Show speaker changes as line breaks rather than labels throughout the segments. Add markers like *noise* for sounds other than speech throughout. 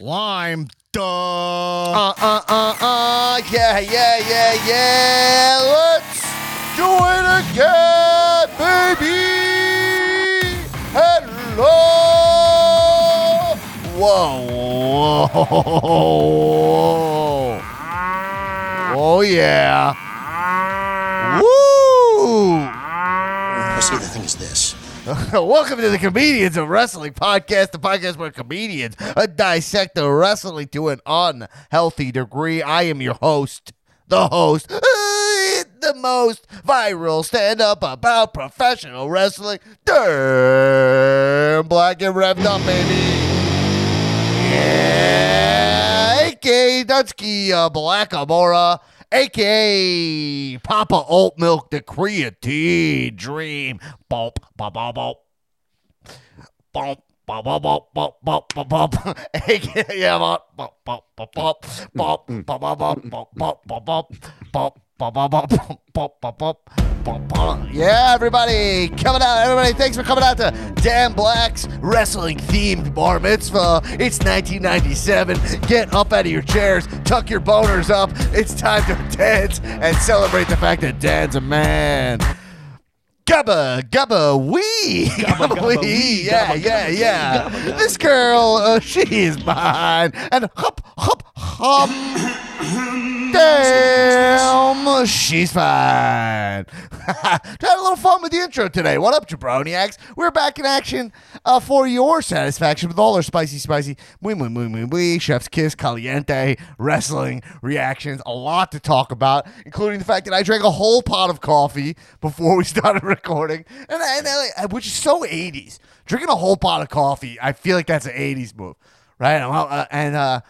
Lime. Duh.
Uh, uh, uh, uh, yeah, yeah, yeah, yeah. Let's do it again, baby. Hello. Whoa, whoa. Oh, yeah. Woo.
I see the thing is this. *laughs*
Welcome to the Comedians of Wrestling podcast, the podcast where comedians dissect the wrestling to an unhealthy degree. I am your host, the host, *laughs* the most viral stand up about professional wrestling. Damn, black and revved up, baby. Yeah, aka Dunsky uh, Black Amora, aka Papa Oat Milk, the creatine dream. Bump, bump, bump, bump. Bump. Bump, bump, bump, bump, bump, bump. AKA, yeah, bump, bump, bump, bump, bump, bump, bump, bump, bump, bump, bump, bump, bump, yeah, everybody, coming out. Everybody, thanks for coming out to Dan Black's wrestling themed bar mitzvah. It's 1997. Get up out of your chairs, tuck your boners up. It's time to dance and celebrate the fact that Dan's a man. Gubba, gubba, wee, gubba, wee, yeah, yeah, yeah. This girl, uh, she is mine, and hop, hop, hop. *coughs* Damn, she's fine. *laughs* Had a little fun with the intro today. What up, jabroniacs? We're back in action uh, for your satisfaction with all our spicy, spicy, wee, wee, wee, wee, wee, chef's kiss, caliente, wrestling reactions. A lot to talk about, including the fact that I drank a whole pot of coffee before we *laughs* started recording, and, and which is so 80s. Drinking a whole pot of coffee, I feel like that's an 80s move, right? Uh, and uh,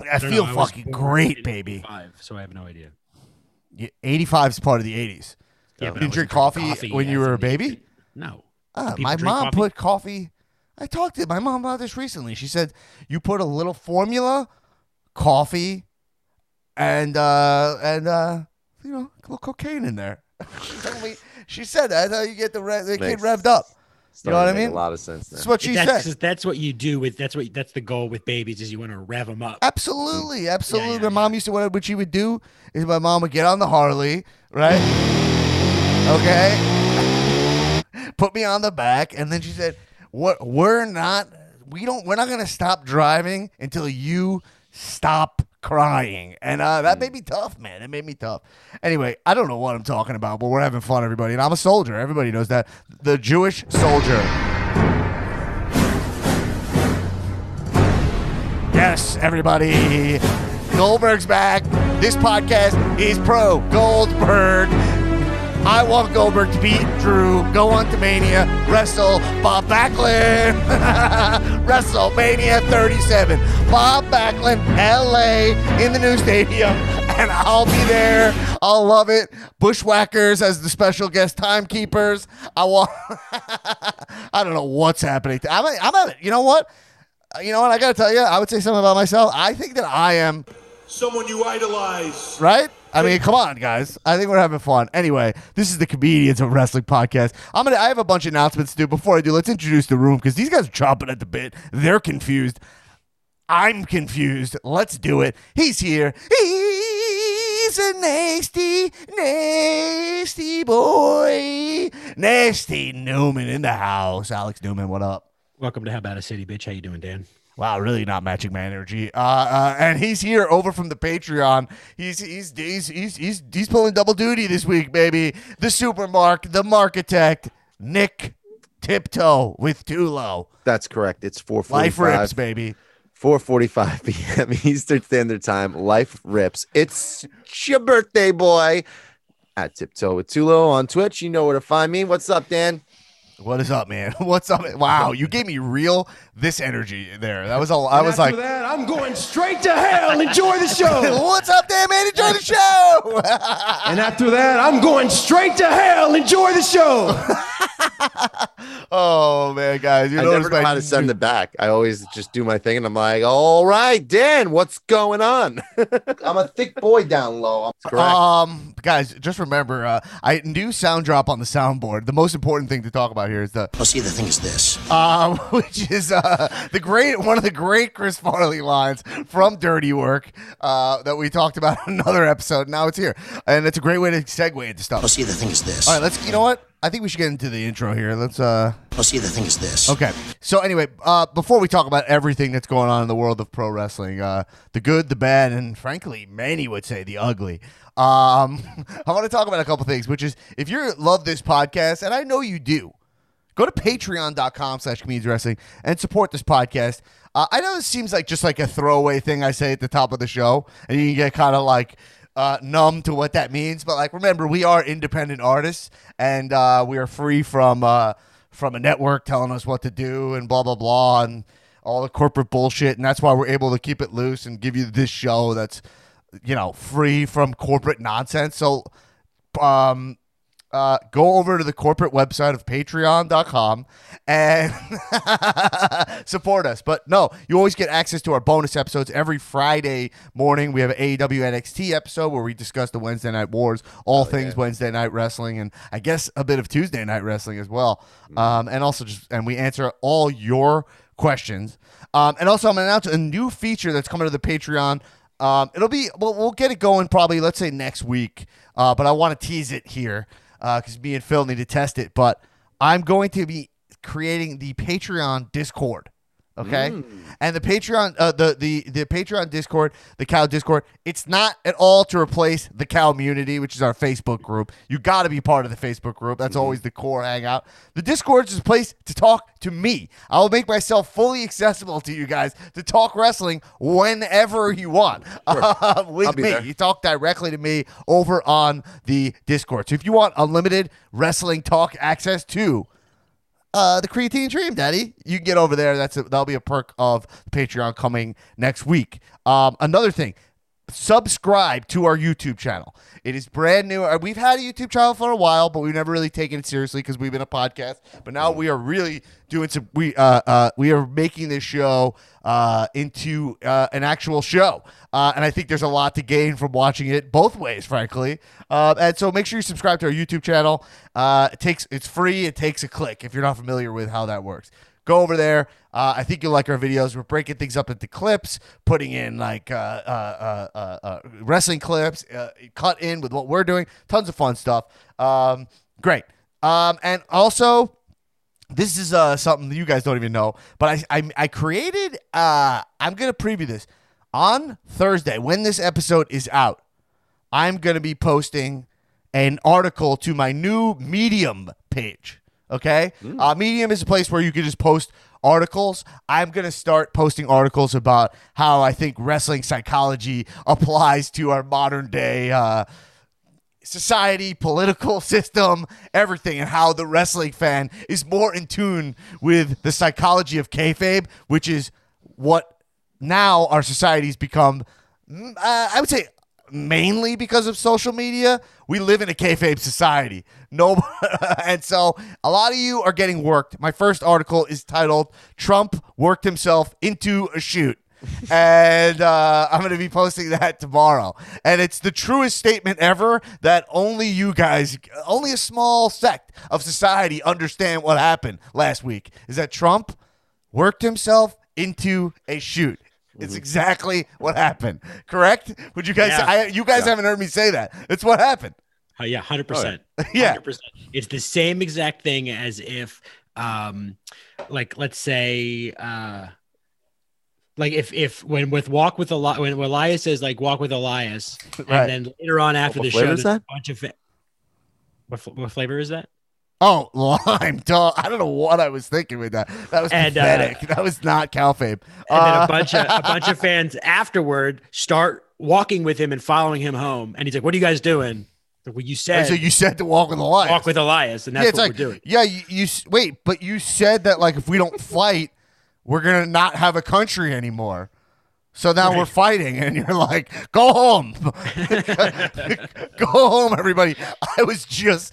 I,
don't
feel
know, I
fucking great, baby.
85, so I have no idea.
Yeah, 85 is part of the 80s.
Yeah,
you
I
didn't drink
wasn't
coffee, when you were a baby?
No.
Uh, my mom
coffee?
put coffee. I talked to my mom about this recently. She said you put a little formula, coffee, and uh and uh you know a little cocaine in there. *laughs* she told me. She said that's how you get the, re- the kid revved up. You know what I
Starting to make
mean?
A lot of sense now.
That's what she
that's,
said.
that's what you do with that's what that's the goal with babies is you want to rev them up.
Absolutely, absolutely.
yeah,
my mom used to what, what she would do is my mom would get on the Harley, right? Okay. *laughs* Put me on the back, and then she said, "What? We're not. We don't. We're not gonna stop driving until you stop." Crying and uh, that made me tough, man. It made me tough. Anyway, I don't know what I'm talking about, but we're having fun, everybody. And I'm a soldier. Everybody knows that. The Jewish soldier. Yes, everybody. Goldberg's back. This podcast is pro Goldberg. I want Goldberg to beat Drew, go on to Mania, wrestle Bob Backlund. *laughs* WrestleMania 37. Bob Backlund, LA, in the new stadium. *laughs* And I'll be there. I'll love it. Bushwhackers as the special guest timekeepers. I want. *laughs* I don't know what's happening. I'm, I'm having, you know what? You know what? I got to tell you, I would say something about myself. I think that I am
someone you idolize.
right? I mean, come on, guys. I think we're having fun. Anyway, this is the Comedians of Wrestling podcast. I'm gonna. I have a bunch of announcements to do. Before I do, let's introduce the room because these guys are chomping at the bit. They're confused. I'm confused. Let's do it. He's here. He's a nasty, nasty boy. Nasty Newman in the house. Alex Newman, what up?
Welcome to How About a City, bitch. How you doing, Dan?
Wow, really not matching my energy. Uh, uh, and he's here over from the Patreon. He's he's he's he's he's he's pulling double duty this week, baby. The supermark, the marketect, Nick Tiptoe with Tulo.
That's correct. It's
Life rips,
4:45.
baby.
4:45 *laughs* p.m. Eastern Standard Time. Life rips. It's your birthday, boy. At Tiptoe with Tulo on Twitch. You know where to find me. What's up, Dan?
What is up, man? *laughs* What's up? Wow, you gave me real this energy there. That was all. I was like,
that, I'm going straight to hell. Enjoy the show. *laughs*
"What's up, there, man? Enjoy the show." *laughs*
and after that, I'm going straight to hell. Enjoy the show. *laughs*
oh man, guys, you
I
notice
never know
my
how to send it back. I always just do my thing, and I'm like, "All right, Dan, what's going on?" *laughs* I'm a thick boy down low. *laughs*
Um, guys, just remember, uh, I new sound drop on the soundboard. The most important thing to talk about here is the
Well, see, the thing is this.
um, which is uh, the great one of the great Chris Farley lines from Dirty Work uh, that we talked about in another episode. Now it's here, and it's a great way to segue into stuff.
Well, see, the thing is this.
All right, let's. You know what? I think we should get into the intro here. Let's. uh
Well, see, the thing is this.
Okay. So anyway, uh, before we talk about everything that's going on in the world of pro wrestling, uh, the good, the bad, and frankly, many would say the ugly. Um, *laughs* I want to talk about a couple things, which is if you love this podcast, and I know you do, go to patreon.com slash comedians wrestling and support this podcast. Uh, I know this seems like just like a throwaway thing I say at the top of the show, and you can get kind of like uh, numb to what that means. But like, remember, we are independent artists, and uh, we are free from uh, from a network telling us what to do and blah blah blah and all the corporate bullshit. And that's why we're able to keep it loose and give you this show that's you know free from corporate nonsense. So um uh, go over to the corporate website of patreon.com and *laughs* support us. But no, you always get access to our bonus episodes every Friday morning. We have an AEW NXT episode where we discuss the Wednesday Night Wars, all things Wednesday Night Wrestling, and I guess a bit of Tuesday Night Wrestling as well. Um, and also just, and we answer all your questions. Um, and also, I'm going to announce a new feature that's coming to the Patreon. Um, it'll be, well, we'll get it going probably, let's say next week. Uh, but I want to tease it here Uh, because me and Phil need to test it. But I'm going to be creating the Patreon Discord. Okay, and the Patreon, uh, the the the Patreon Discord, the Cow Discord, it's not at all to replace the Cow Community, which is our Facebook group. You got to be part of the Facebook group. That's always the core hangout. The Discord is a place to talk to me. I will make myself fully accessible to you guys to talk wrestling whenever you want uh, *laughs* with me.
there.
You talk directly to me over on the Discord. So if you want unlimited wrestling talk access to uh, the creatine dream, Daddy, you can get over there. That's a, that'll be a perk of Patreon coming next week. Um, another thing, subscribe to our YouTube channel. It is brand new. Uh, We've had a YouTube channel for a while, but we've never really taken it seriously because we've been a podcast. But now we are really doing some. We uh, uh we are making this show uh into uh, an actual show, uh, and I think there's a lot to gain from watching it both ways, frankly. Uh, and so make sure you subscribe to our YouTube channel. Uh, it takes it's free. It takes a click if you're not familiar with how that works go over there. Uh, I think you'll like our videos. We're breaking things up into clips, putting in like uh, uh, uh, uh, wrestling clips, cut in with what we're doing. Tons of fun stuff. Um, great. Um, and also, this is something you guys don't even know, but I I, I created. I'm gonna preview this on Thursday when this episode is out. I'm gonna be posting an article to my new Medium page. Okay, uh, Medium is a place where you can just post articles. I'm gonna start posting articles about how I think wrestling psychology *laughs* applies to our modern day. Uh, society, political *laughs* system, everything, and how the wrestling fan is more in tune with the psychology of kayfabe, which is what now our society's become. mm, Uh, I would say mainly because of social media. We live in a kayfabe society. No, *laughs* and so a lot of you are getting worked. My first article is titled "Trump worked himself into a shoot." *laughs* and uh, I'm going to be posting that tomorrow. And it's the truest statement ever that only you guys, only a small sect of society understand what happened last week. Is that Trump worked himself into a shoot. It's exactly what happened. Correct? Would you guys?
Yeah.
I, you guys haven't heard me say that. It's what happened.
Oh, *laughs* yeah, hundred percent.
Yeah.
100%. It's the same exact thing as if, um, like let's say, uh, like if if when with walk with Eli- when Elias says like walk with Elias,
Right.
and then later on after
What
the show, there's a bunch of what, what flavor is that?
Oh, *laughs* lime. Duh. I don't know what I was thinking with that. That was
And, uh,
pathetic. that was not kayfabe.
And then
Uh,
a bunch of a bunch of *laughs* fans afterward start walking with him and following him home, and he's like, "What are you guys doing?" Well, you said
so you said to walk with the lion.
walk with Elias, and that's
yeah,
what
like,
we're doing.
Yeah, you, you wait, but you said that like if we don't fight, we're gonna not have a country anymore. So now we're fighting, and you're like, go home, *laughs* go home, everybody. I was just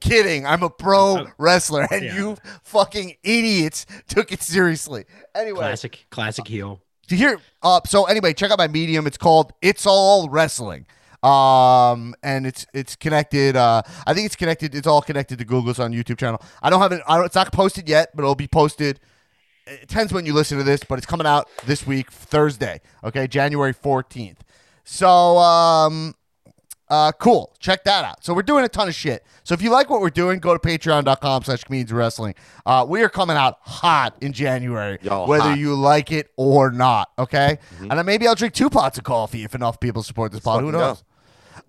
kidding. I'm a pro
Uh,
wrestler, and
yeah.
you fucking idiots took it seriously. Anyway,
Classic, classic heel.
to hear uh so anyway check out my medium it's called it's all wrestling um and it's it's connected uh i think it's connected it's all connected to google's on youtube channel i don't have it I don't, it's not posted yet but it'll be posted it depends when you listen to this but it's coming out this week thursday okay january 14th so um uh, cool. Check that out. So we're doing a ton of shit. So if you like what we're doing, go to patreon.com slash comedians wrestling. Uh, we are coming out hot in January,
Yo,
whether
hot.
you like it or not. Okay. And then maybe I'll drink two pots of coffee if enough people support this pod. Who knows?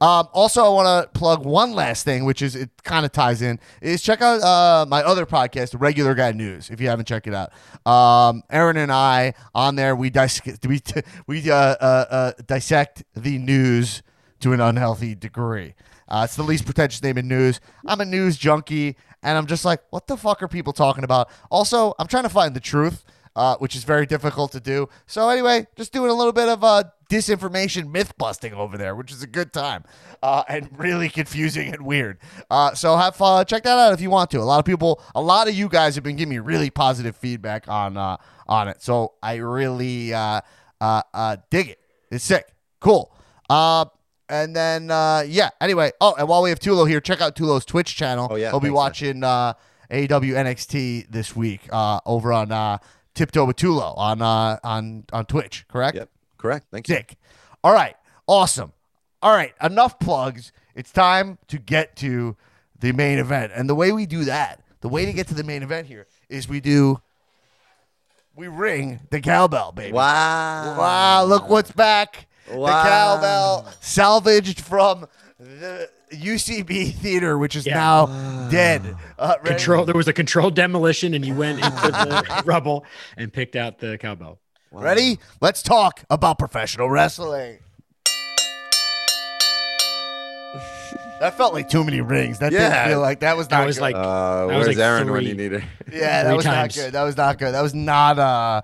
Um, also, I want to plug one last thing, which is it kind of ties in. Is check out uh, my other podcast, Regular Guy News, if you haven't checked it out. Um, Aaron and I on there we dis- *laughs* we we uh, uh, uh, dissect the news to an unhealthy degree. Uh, it's the least pretentious name in news. I'm a news junkie, and I'm just like, what the fuck are people talking about? Also, I'm trying to find the truth, uh, which is very difficult to do. So anyway, just doing a little bit of uh, disinformation myth busting over there, which is a good time uh, and really confusing and weird. Uh, so have fun. Check that out if you want to. A lot of people, a lot of you guys have been giving me really positive feedback on uh, on it. So I really uh, uh, uh, dig it. It's sick. Cool. Uh, and then uh, yeah. Anyway, oh, and while we have Tulo here, check out Tulo's Twitch channel.
Oh, yeah,
he'll be watching uh, AEW NXT this week uh, over on uh, Tiptoe with Tulo on uh, on on Twitch. Correct.
Yep. Correct. Thank you.
Sick. All right. Awesome. All right. Enough plugs. It's time to get to the main event. And the way we do that, the way to get to the main event here is we do we ring the cowbell, baby.
Wow.
Wow, look what's back. The
Wow.
cowbell salvaged from the UCB theater, which is
Yeah.
now dead. Uh,
Control. There was a controlled demolition, and you went into the *laughs* rubble and picked out the cowbell.
Ready? Let's talk about professional wrestling. *laughs* That felt like too many rings. That
Yeah.
didn't feel like that was not
That was
good.
like
Uh,
That was
where's
like
Aaron when
three.
you need her?
yeah, that was
times.
not good. That was not good. That was not uh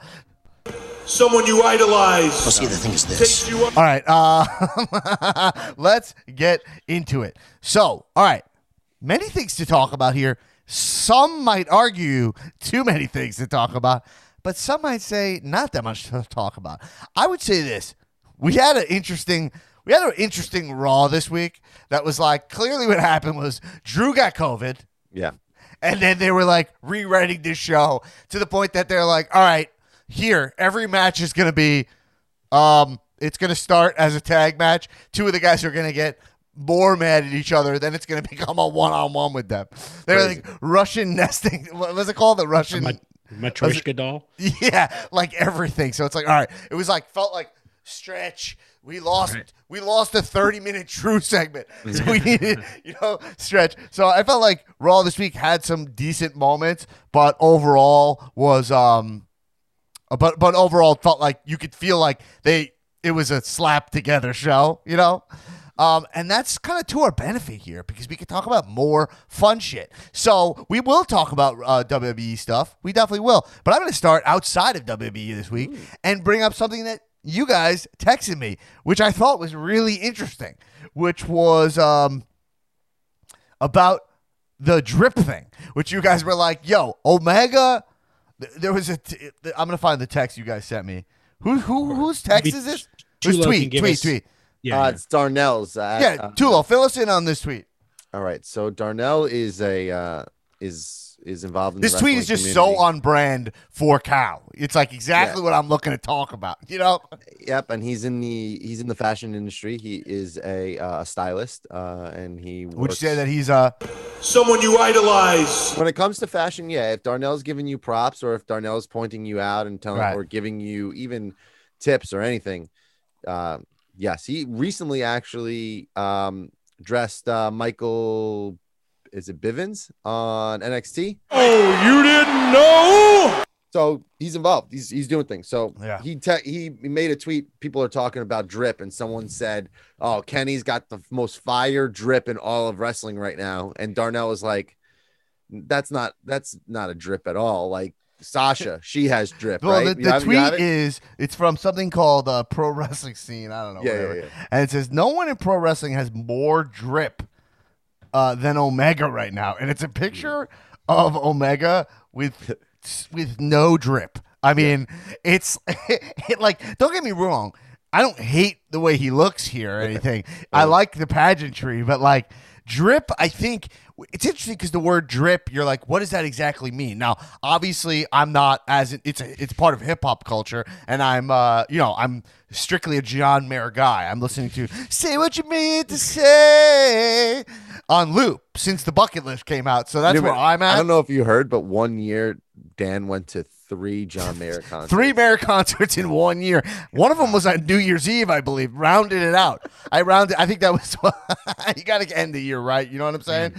Someone you idolize.
Well, see, the thing is this.
All right, uh *laughs* let's get into it. So, all right. Many things to talk about here. Some might argue too many things to talk about, but some might say not that much to talk about. I would say this. We had an interesting we had an interesting raw this week that was like clearly what happened was Drew got COVID.
Yeah.
And then they were like rewriting this show to the point that they're like, all right, here, every match is going to be, um, it's going to start as a tag match. Two of the guys are going to get more mad at each other. Then it's going *laughs* to become a one on one with them. They're
Crazy.
like Russian nesting. *laughs* What was it called? The Russian.
Ma- Matryoshka doll. *laughs*
Yeah, like everything. So it's like, all right, it was like felt like stretch. We lost
Right.
we lost a 30 minute Drew segment. So we needed, you know, stretch. So I felt like Raw this week had some decent moments, but overall was um but but overall it felt like you could feel like they it was a slap together show, you know? Um, and that's kind of to our benefit here because we could talk about more fun shit. So we will talk about uh, WWE stuff. We definitely will. But I'm going to start outside of WWE this week and bring up something that you guys texted me, which I thought was really interesting, which was um, about the drip thing, which you guys were like, "Yo, Omega." Th- There was a. T- I'm gonna find the text you guys sent me. Who who whose text is this? It was
Tulo can
tweet tweet
us-
tweet.
Yeah.
uh,
yeah.
it's Darnell's. Uh,
Yeah,
uh,
Tulo, fill us in on this tweet.
All right. So Darnell is a uh, is is involved in
This
the
tweet is
wrestling
just so
community.
on brand for Cal. It's like exactly
Yeah.
what I'm looking to talk about. You know?
Yep, and he's in the he's in the fashion industry. He is a uh, a stylist, uh, and he
Would you say that he's uh
Someone you idolize.
when it comes to fashion, yeah. If Darnell's giving you props, or if Darnell's pointing you out and telling,
Right.
or giving you even tips or anything, uh, yes. He recently actually um, dressed uh, Michael. Is it Bivens on NXT?
Oh, you didn't know?
So he's involved. He's he's doing things. So
Yeah.
he te- he made a tweet. People are talking about drip, and someone said, "Oh, Kenny's got the most fire drip in all of wrestling right now." And Darnell was like, "That's not that's not a drip at all. Like Sasha, she has drip,
well
right?"
the, the
have-
tweet
it?
is it's from something called uh, pro wrestling scene. I don't know.
Yeah, yeah, yeah.
And it says no one in pro wrestling has more drip uh, than Omega right now, and it's a picture of Omega with with no drip. I mean, it's *laughs* it, like don't get me wrong. I don't hate the way he looks here or anything. I like the pageantry, but like drip, I think it's interesting because the word drip, you're like, what does that exactly mean? Now, obviously, I'm not as it's a, it's part of hip hop culture, and I'm uh, you know, I'm strictly a John Mayer guy. I'm listening to "Say What You Mean to Say" on loop since the bucket list came out, so that's
You know,
where I'm at.
I don't know if you heard, but one year Dan went to three John Mayer *laughs* concerts.
Three Mayer concerts in one year. One of them was on New Year's Eve, I believe. Rounded it out. I rounded. I think that was. *laughs* you got to end the year right. You know what I'm saying?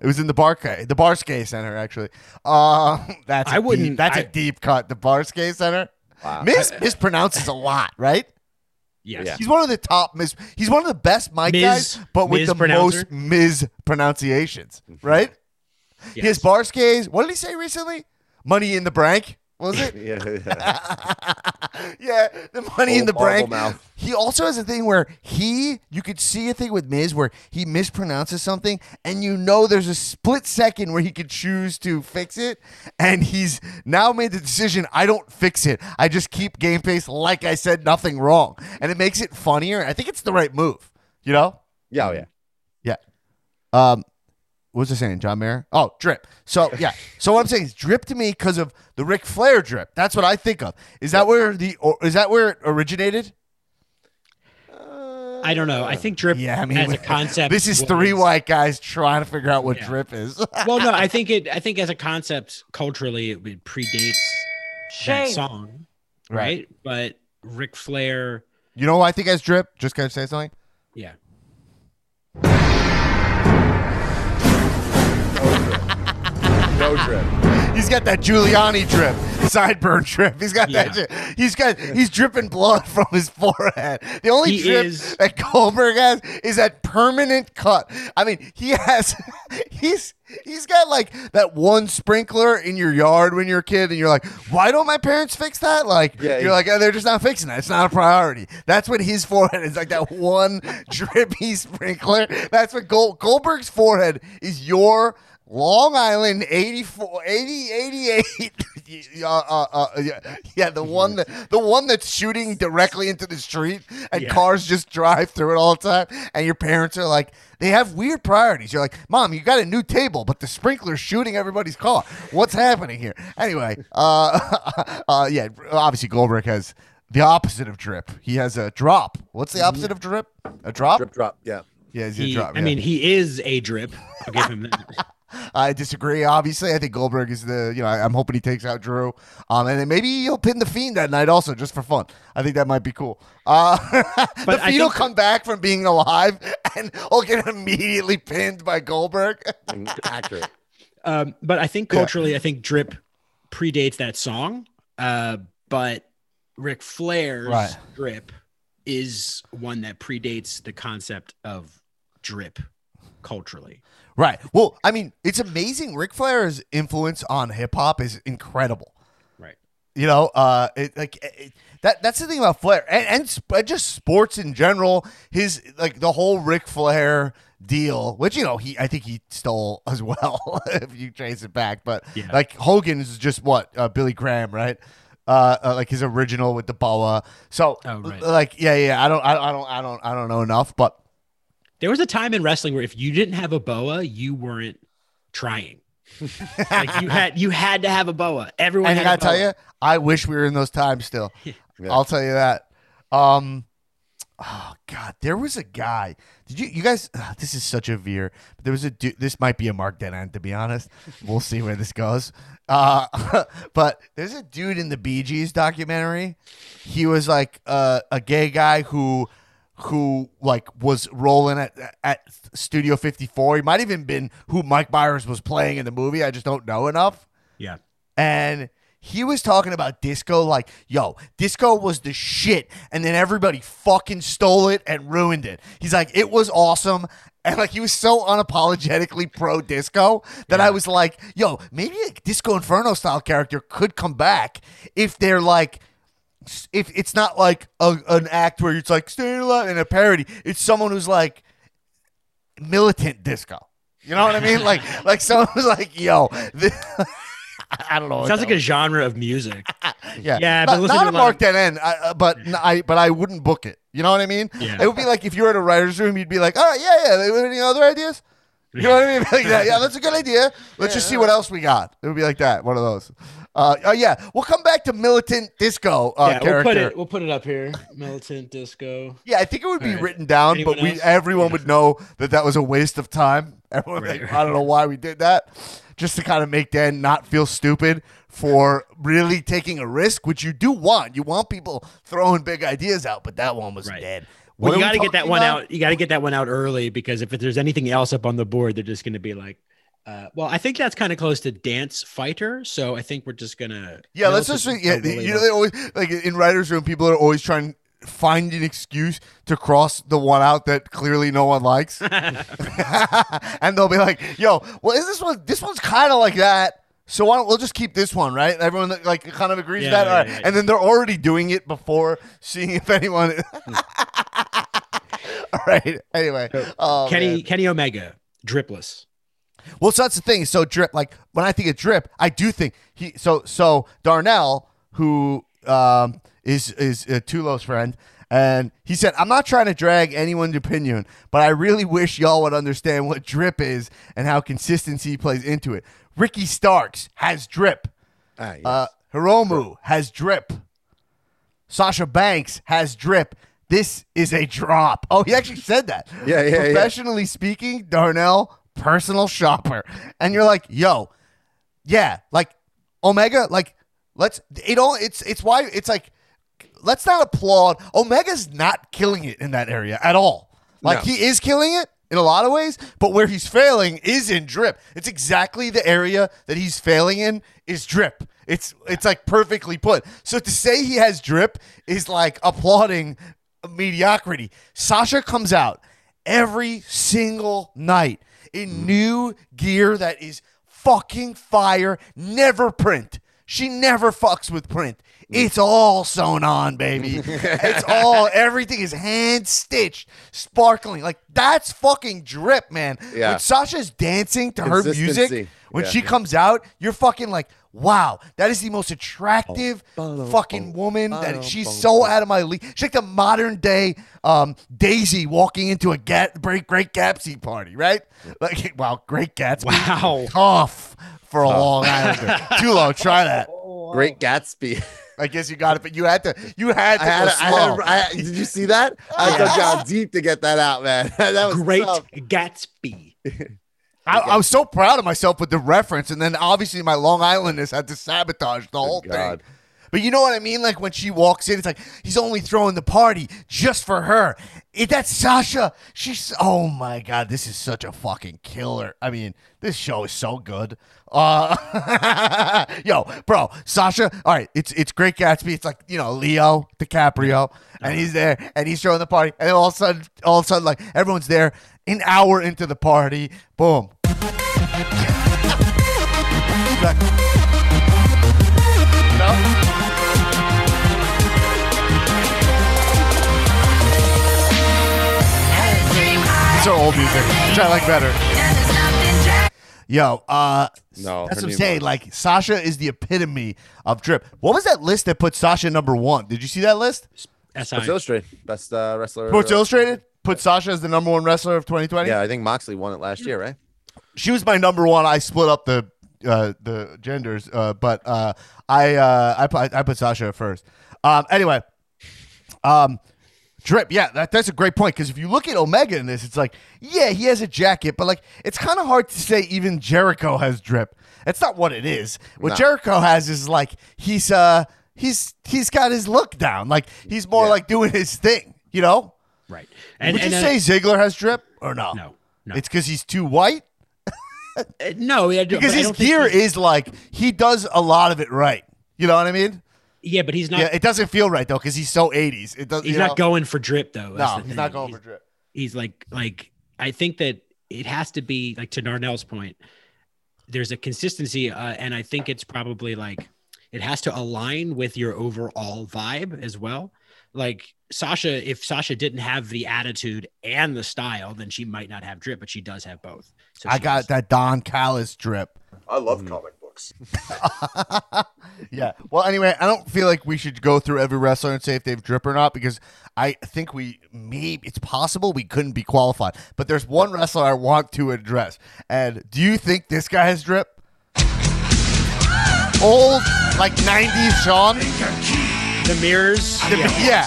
It was in the Barkay, the Barskay Center, actually. Uh, that's
I wouldn't-
Deep, that's a
I-
deep cut. The Barskay Center.
Wow.
Mis mispronounces a lot, right?
Yes.
Yeah.
He's one of the top mis. He's one of the best mic
Mis-
guys, but with the
mispronouncer?
most mispronunciations, mm-hmm. right?
Yes.
His Barskays. What did he say recently? Money in the bank. Was it? *laughs*
Yeah, yeah. *laughs*
yeah, the money in the bank.
mouth.
He also has a thing where he, you could see a thing with Miz where he mispronounces something, and you know there's a split second where he could choose to fix it, and he's now made the decision. I don't fix it. I just keep game pace like I said nothing wrong, and it makes it funnier. I think it's the right move. You know?
yeah, oh, yeah.
Yeah. Um, what was I saying, John Mayer? Oh, drip. So *laughs* yeah. So what I'm saying is drip to me because of the Ric Flair drip. That's what I think of. Is that where the or is that where it originated?
I don't know. I think drip
Yeah, I mean,
as a concept.
This is three white guys trying to figure out what
Yeah.
drip is. *laughs*
well, no, I think it. I think as a concept, culturally, it, it predates that song, right? But Ric Flair,
you know who I think has drip? Just gonna say something.
yeah,
No *laughs* drip.
He's got that Giuliani drip, sideburn drip. He's got that.
Yeah.
drip. He's got. He's dripping blood from his forehead. The only
He
drip
is-
that Goldberg has is that permanent cut. I mean, he has. *laughs* He's he's got like that one sprinkler in your yard when you're a kid, and you're like, why don't my parents fix that? Like,
Yeah,
you're
he-
like, oh, they're just not fixing that. It's not a priority. That's what his forehead is like. That one *laughs* drippy sprinkler. That's what Gold, Goldberg's forehead is. Your Long Island 84, 80, 88. *laughs* uh, uh, uh, yeah, yeah, the one that the one that's shooting directly into the street, and
Yeah.
cars just drive through it all the time. And your parents are like, they have weird priorities. You're like, Mom, you got a new table, but the sprinkler's shooting everybody's car. What's happening here? Anyway, uh, *laughs* uh, yeah, obviously Goldberg has the opposite of drip. He has a drop. What's the opposite of drip? A drop?
Drip drop. Yeah.
Yeah, he's a
he,
drop.
I
yeah.
mean, he is a drip. I'll give him that. *laughs*
I disagree. Obviously, I think Goldberg is the. You know, I, I'm hoping he takes out Drew, um, and then maybe he'll pin the Fiend that night also, just for fun. I think that might be cool. Uh, *laughs* the
But I
Fiend will
think-
come back from being alive and *laughs* will get immediately pinned by Goldberg.
Accurate. *laughs*
Um, but I think
Yeah.
culturally, I think drip predates that song. Uh, but Ric Flair's
Right.
drip is one that predates the concept of drip culturally.
Right. Well, I mean, it's amazing. Ric Flair's influence on hip hop is incredible.
Right.
You know, uh, it, like it, that. That's the thing about Flair, and, and sp- just sports in general. His like the whole Ric Flair deal, which you know he, I think he stole as well, *laughs* if you trace it back. But
Yeah.
like Hogan is just what uh, Billy Graham, right? Uh, uh, like his original with the boa. So,
Oh, right.
like, yeah, yeah. I don't, I, I don't, I don't, I don't know enough, but
There was a time in wrestling where if you didn't have a boa, you weren't trying. *laughs* like you had you had to have a boa. Everyone
and I gotta tell you, I wish we were in those times still. *laughs* I'll tell you that. Um, oh God, there was a guy. Did you you guys? ah, this is such a veer. But there was a dude. This might be a Mark Dead end, to be honest. *laughs* We'll see where this goes. Uh, but there's a dude in the Bee Gees documentary. He was like uh, a gay guy who who like was rolling at at Studio 54. He might even been who Mike Myers was playing in the movie. I just don't know enough
Yeah.
and he was talking about disco like yo disco was the shit and then everybody fucking stole it and ruined it he's like it was awesome and like he was so unapologetically pro disco that i was like yo maybe a disco inferno style character could come back if they're like if it's not like a, an act where it's like staying alive and a parody it's someone who's like militant disco You know what I mean? *laughs* Like like someone was like, "Yo, this, *laughs* I don't know."
Sounds
that
like a genre of music. *laughs*
Yeah,
Yeah,
not, not a
a
Mark
of-
Dead End, I, uh, but I but I wouldn't book it. You know what I mean?
Yeah.
It would be like if you were at a writer's room, you'd be like, "All right, yeah, yeah. Any other ideas?" You know what I mean? Like that. Yeah, that's a good idea. Let's just see what else we got. It would be like that. One of those. Uh, oh yeah, we'll come back to militant disco uh,
yeah, we'll
character.
put it. We'll put it up here. Militant disco.
Yeah, I think it would be
All right.
written down,
Anyone
but we
else?
everyone
Yeah.
would know that that was a waste of time. *laughs* Everyone,
Right,
like,
right.
I don't know why we did that, just to kind of make Dan not feel stupid for really taking a risk, which you do want. You want people throwing big ideas out, but that one was
Right.
dead.
Well,
What
you got to get that
talking
one out. You got to get that one out early because if there's anything else up on the board, they're just going to be like, uh, well, I think that's kind of close to dance fighter. So I think we're just gonna.
Yeah, let's just yeah.
Really
You know, they always like in writers' room. People are always trying to find an excuse to cross the one out that clearly no one likes, *laughs* *laughs* and they'll be like, "Yo, well, is this one? This one's kind of like that." So why don't we'll just keep this one, right? Everyone like kind of agrees
Yeah,
that,
yeah,
All right.
yeah,
and then they're already doing it before seeing if anyone. *laughs* All right. Anyway, oh,
Kenny
man.
Kenny Omega, dripless.
Well, so that's the thing. So drip, like when I think of drip, I do think he. So so Darnell, who um, is is uh, Tulo's friend, and he said, "I'm not trying to drag anyone's opinion, but I really wish y'all would understand what drip is and how consistency plays into it. Ricky Starks has drip.
Ah, yes.
Uh, Hiromu has drip. Sasha Banks has drip. This is a drop. Oh, he actually said that.
Yeah, yeah, yeah.
Professionally speaking, Darnell, personal shopper. And you're like, yo, yeah, like Omega, like let's it all it's it's why it's like let's not applaud Omega's not killing it in that area at all. Like
No.
he is killing it in a lot of ways, but where he's failing is in drip. It's exactly the area that he's failing in is drip. It's it's like perfectly put. So to say he has drip is like applauding mediocrity. Sasha comes out every single night in new gear that is fucking fire, never print. She never fucks with print. It's all sewn on, baby. *laughs* it's all everything is hand stitched, sparkling. Like that's fucking drip, man.
Yeah.
When Sasha's dancing to her music,
Consistency.
when
Yeah.
she comes out, you're fucking like, wow, that is the most attractive fucking woman that she's so out of my league. She's like the modern day um, Daisy walking into a Gat- great Great Gatsby party, right? Like, *laughs* wow, Great Gatsby.
Wow.
tough for a Long Islander. Too low. Try that.
Great Gatsby. *laughs*
I guess you got it, but you had to. You had to
I had,
go
I had, I, did you see that? I had to go deep to get that out, man. *laughs* that was
Great
tough.
Gatsby.
I, I was so proud of myself with the reference, and then obviously my Long Islandness had to sabotage the whole
God.
thing. But you know what I mean? Like when she walks in, it's like he's only throwing the party just for her. It, that's Sasha. She's oh my god, this is such a fucking killer. I mean, this show is so good. Uh, *laughs* yo, bro, Sasha. All right, it's it's Great Gatsby. It's like you know Leo DiCaprio, and he's there, and he's throwing the party, and all of a sudden, all of a sudden, like everyone's there. An hour into the party, boom. Like, no? These are old music, which I like better. Yo, uh,
No,
that's what I'm saying.
one.
Like Sasha is the epitome of drip. What was that list that put Sasha number one? Did you see that list?
SI.
Sports Illustrated, best uh, wrestler.
Sports Illustrated put Sasha as the number one wrestler of 2020.
Yeah, I think Moxley won it last year, right?
She was my number one. I split up the uh, the genders, uh, but uh, I uh, I put I put Sasha first. Um, anyway, um, drip. Yeah, that, that's a great point because if you look at Omega in this, it's like yeah, he has a jacket, but like it's kind of hard to say even Jericho has drip. That's not what it is. What
No.
Jericho has is like he's uh he's he's got his look down. Like he's more
Yeah.
like doing his thing. You know?
Right. And,
Would you
and, uh,
say Ziggler has drip or no?
no, no,
It's because he's too white. *laughs*
No. Do-
because his gear is like he does a lot of it right. You know what I mean?
yeah, but he's not.
yeah, it doesn't feel right though because he's so 80s. It does.
he's not
know?
going for drip though.
No, he's
thing.
not going
He's-
for drip.
he's like like I think that it has to be like to Darnell's point. There's a consistency, uh, and I think it's probably like it has to align with your overall vibe as well. Like Sasha, if Sasha didn't have the attitude and the style, then she might not have drip, but she does have both. So
I got
does.
that Don Callis drip.
I love mm. comic books. *laughs*
yeah. Well, anyway, I don't feel like we should go through every wrestler and say if they've drip or not because I think we maybe it's possible we couldn't be qualified. But there's one wrestler I want to address. And do you think this guy has drip? Old, like 90s Shawn?
The mirrors.
The-
yeah.
yeah.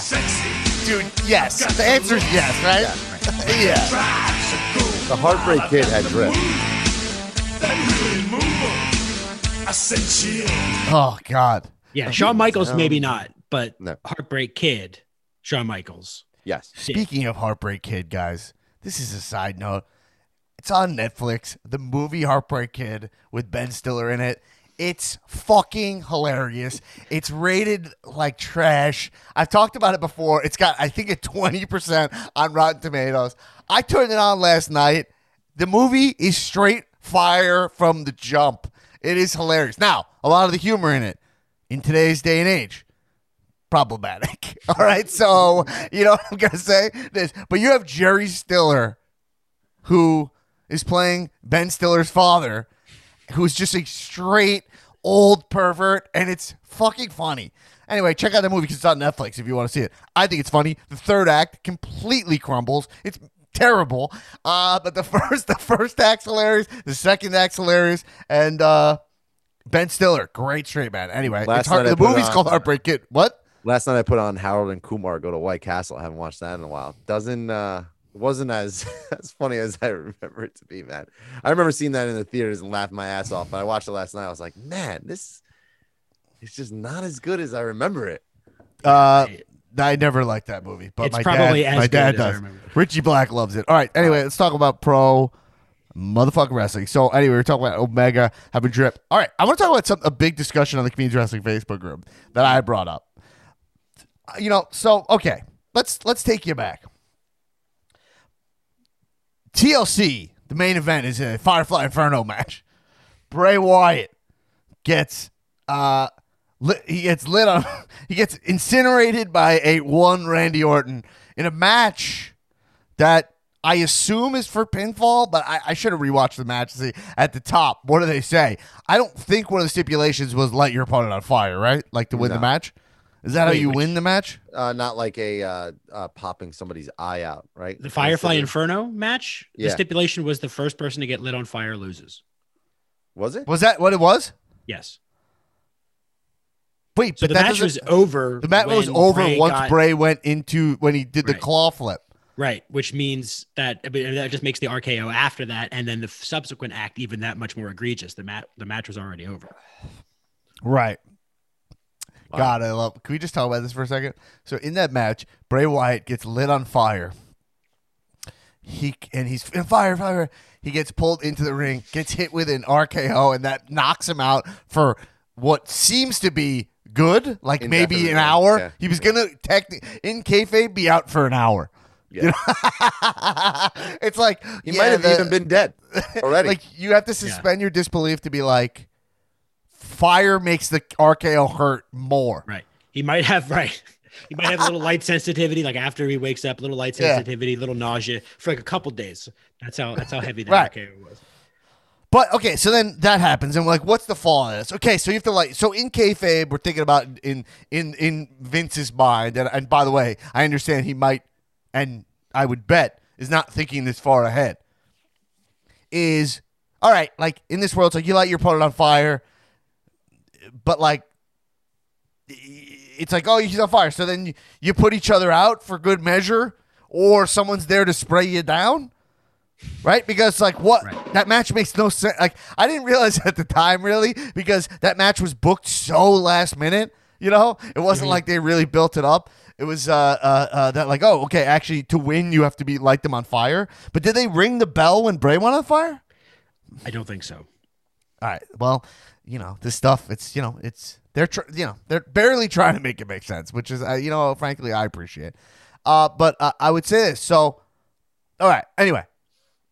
Dude, yes. The answer is yes, right? Yeah.
The Heartbreak Kid had drip.
Oh, God.
Yeah, Shawn Michaels maybe not, but
No.
Heartbreak Kid, Shawn Michaels.
Yes.
Speaking of Heartbreak Kid, guys, this is a side note. It's on Netflix. The movie Heartbreak Kid with Ben Stiller in it. It's fucking hilarious. It's rated like trash. I've talked about it before. It's got, I think, a 20% on Rotten Tomatoes. I turned it on last night. The movie is straight fire from the jump. It is hilarious. Now, a lot of the humor in it in today's day and age problematic. *laughs* All right. So, you know what I'm going to say? This, but you have Jerry Stiller, who is playing Ben Stiller's father, who's just a straight old pervert, and it's fucking funny. Anyway, check out the movie because it's on Netflix if you want to see it. I think it's funny. The third act completely crumbles. It's terrible. Uh, but the *laughs* first the first act's hilarious. The second act's hilarious. And uh, Ben Stiller, great straight man. Anyway,
Last
it's hard, the movie's
on-
called Heartbreak Kid. What?
Last night I put on Harold and Kumar go to White Castle. I haven't watched that in a while. Doesn't uh wasn't as *laughs* as funny as I remember it to be, man. I remember seeing that in the theaters and laughing my ass off. But I watched it last night. I was like, man, this it's just not as good as I remember it.
Uh, I never liked that movie, but
It's
my
probably
dad,
as
my
good
dad
as I
does.
remember.
Richie Black loves it. All right. Anyway, let's talk about pro motherfucking wrestling. So anyway, we're talking about Omega having drip. All right, I want to talk about some a big discussion on the Community Wrestling Facebook group that I brought up. You know, so okay, let's let's take you back. TLC, the main event is a Firefly Inferno match. Bray Wyatt gets uh lit, he gets lit on *laughs* he gets incinerated by a one Randy Orton in a match that I assume is for pinfall, but I, I should have rewatched the match to see at the top. What do they say? I don't think one of the stipulations was light your opponent on fire, right? Like to win the match. Is that how you
which-
win the match?
Uh not like a uh, uh popping somebody's eye out, right?
The Firefly
Instead of-
Inferno match.
Yeah.
The stipulation was the first person to get lit on fire loses.
Was it?
Was that what it was?
Yes.
Wait,
So
but
the
that
match was over.
the match was over
Bray
once
got-
Bray went into when he did the
Right.
claw flip.
Right, which means that but that just makes the RKO after that, and then the subsequent act even that much more egregious. The mat the match was already over.
Right.
Wow.
God, I love. Can we just talk about this for a second? So in that match, Bray Wyatt gets lit on fire. He and he's in fire, fire. He gets pulled into the ring, gets hit with an RKO, and that knocks him out for what seems to be good, like maybe an hour.
yeah.
He was gonna technically in kayfabe be out for an hour. You
Yeah.
know? *laughs* it's like
He
yeah,
might have
the-
even been dead *laughs* already.
like you have to suspend your disbelief to be like, fire makes the RKO hurt more.
Right. He might have *laughs* right. He might have a little light sensitivity, like after he wakes up, a little light sensitivity, a little nausea for like a couple days. That's how that's how heavy the
Right.
RKO was.
But okay, so then that happens, and we're like, what's the fall of this? Okay, so you have to like, so in kayfabe, we're thinking about in in in Vince's mind, and, and by the way, I understand he might, and I would bet is not thinking this far ahead. Is all right, like in this world, so you light your opponent on fire, but like it's like oh he's on fire, so then you, you put each other out for good measure, or someone's there to spray you down right? Because like what
Right.
that match makes no sense. Like I didn't realize *laughs* at the time really because that match was booked so last minute. You know, it wasn't like they really built it up. It was uh, uh, uh, that like oh okay actually to win you have to be light them on fire. But did they ring the bell when Bray went on fire?
I don't think so.
All right. Well, you know this stuff. It's you know it's they're tr- you know they're barely trying to make it make sense, which is uh, you know frankly I appreciate. Uh, but uh, I would say this. So, all right. Anyway,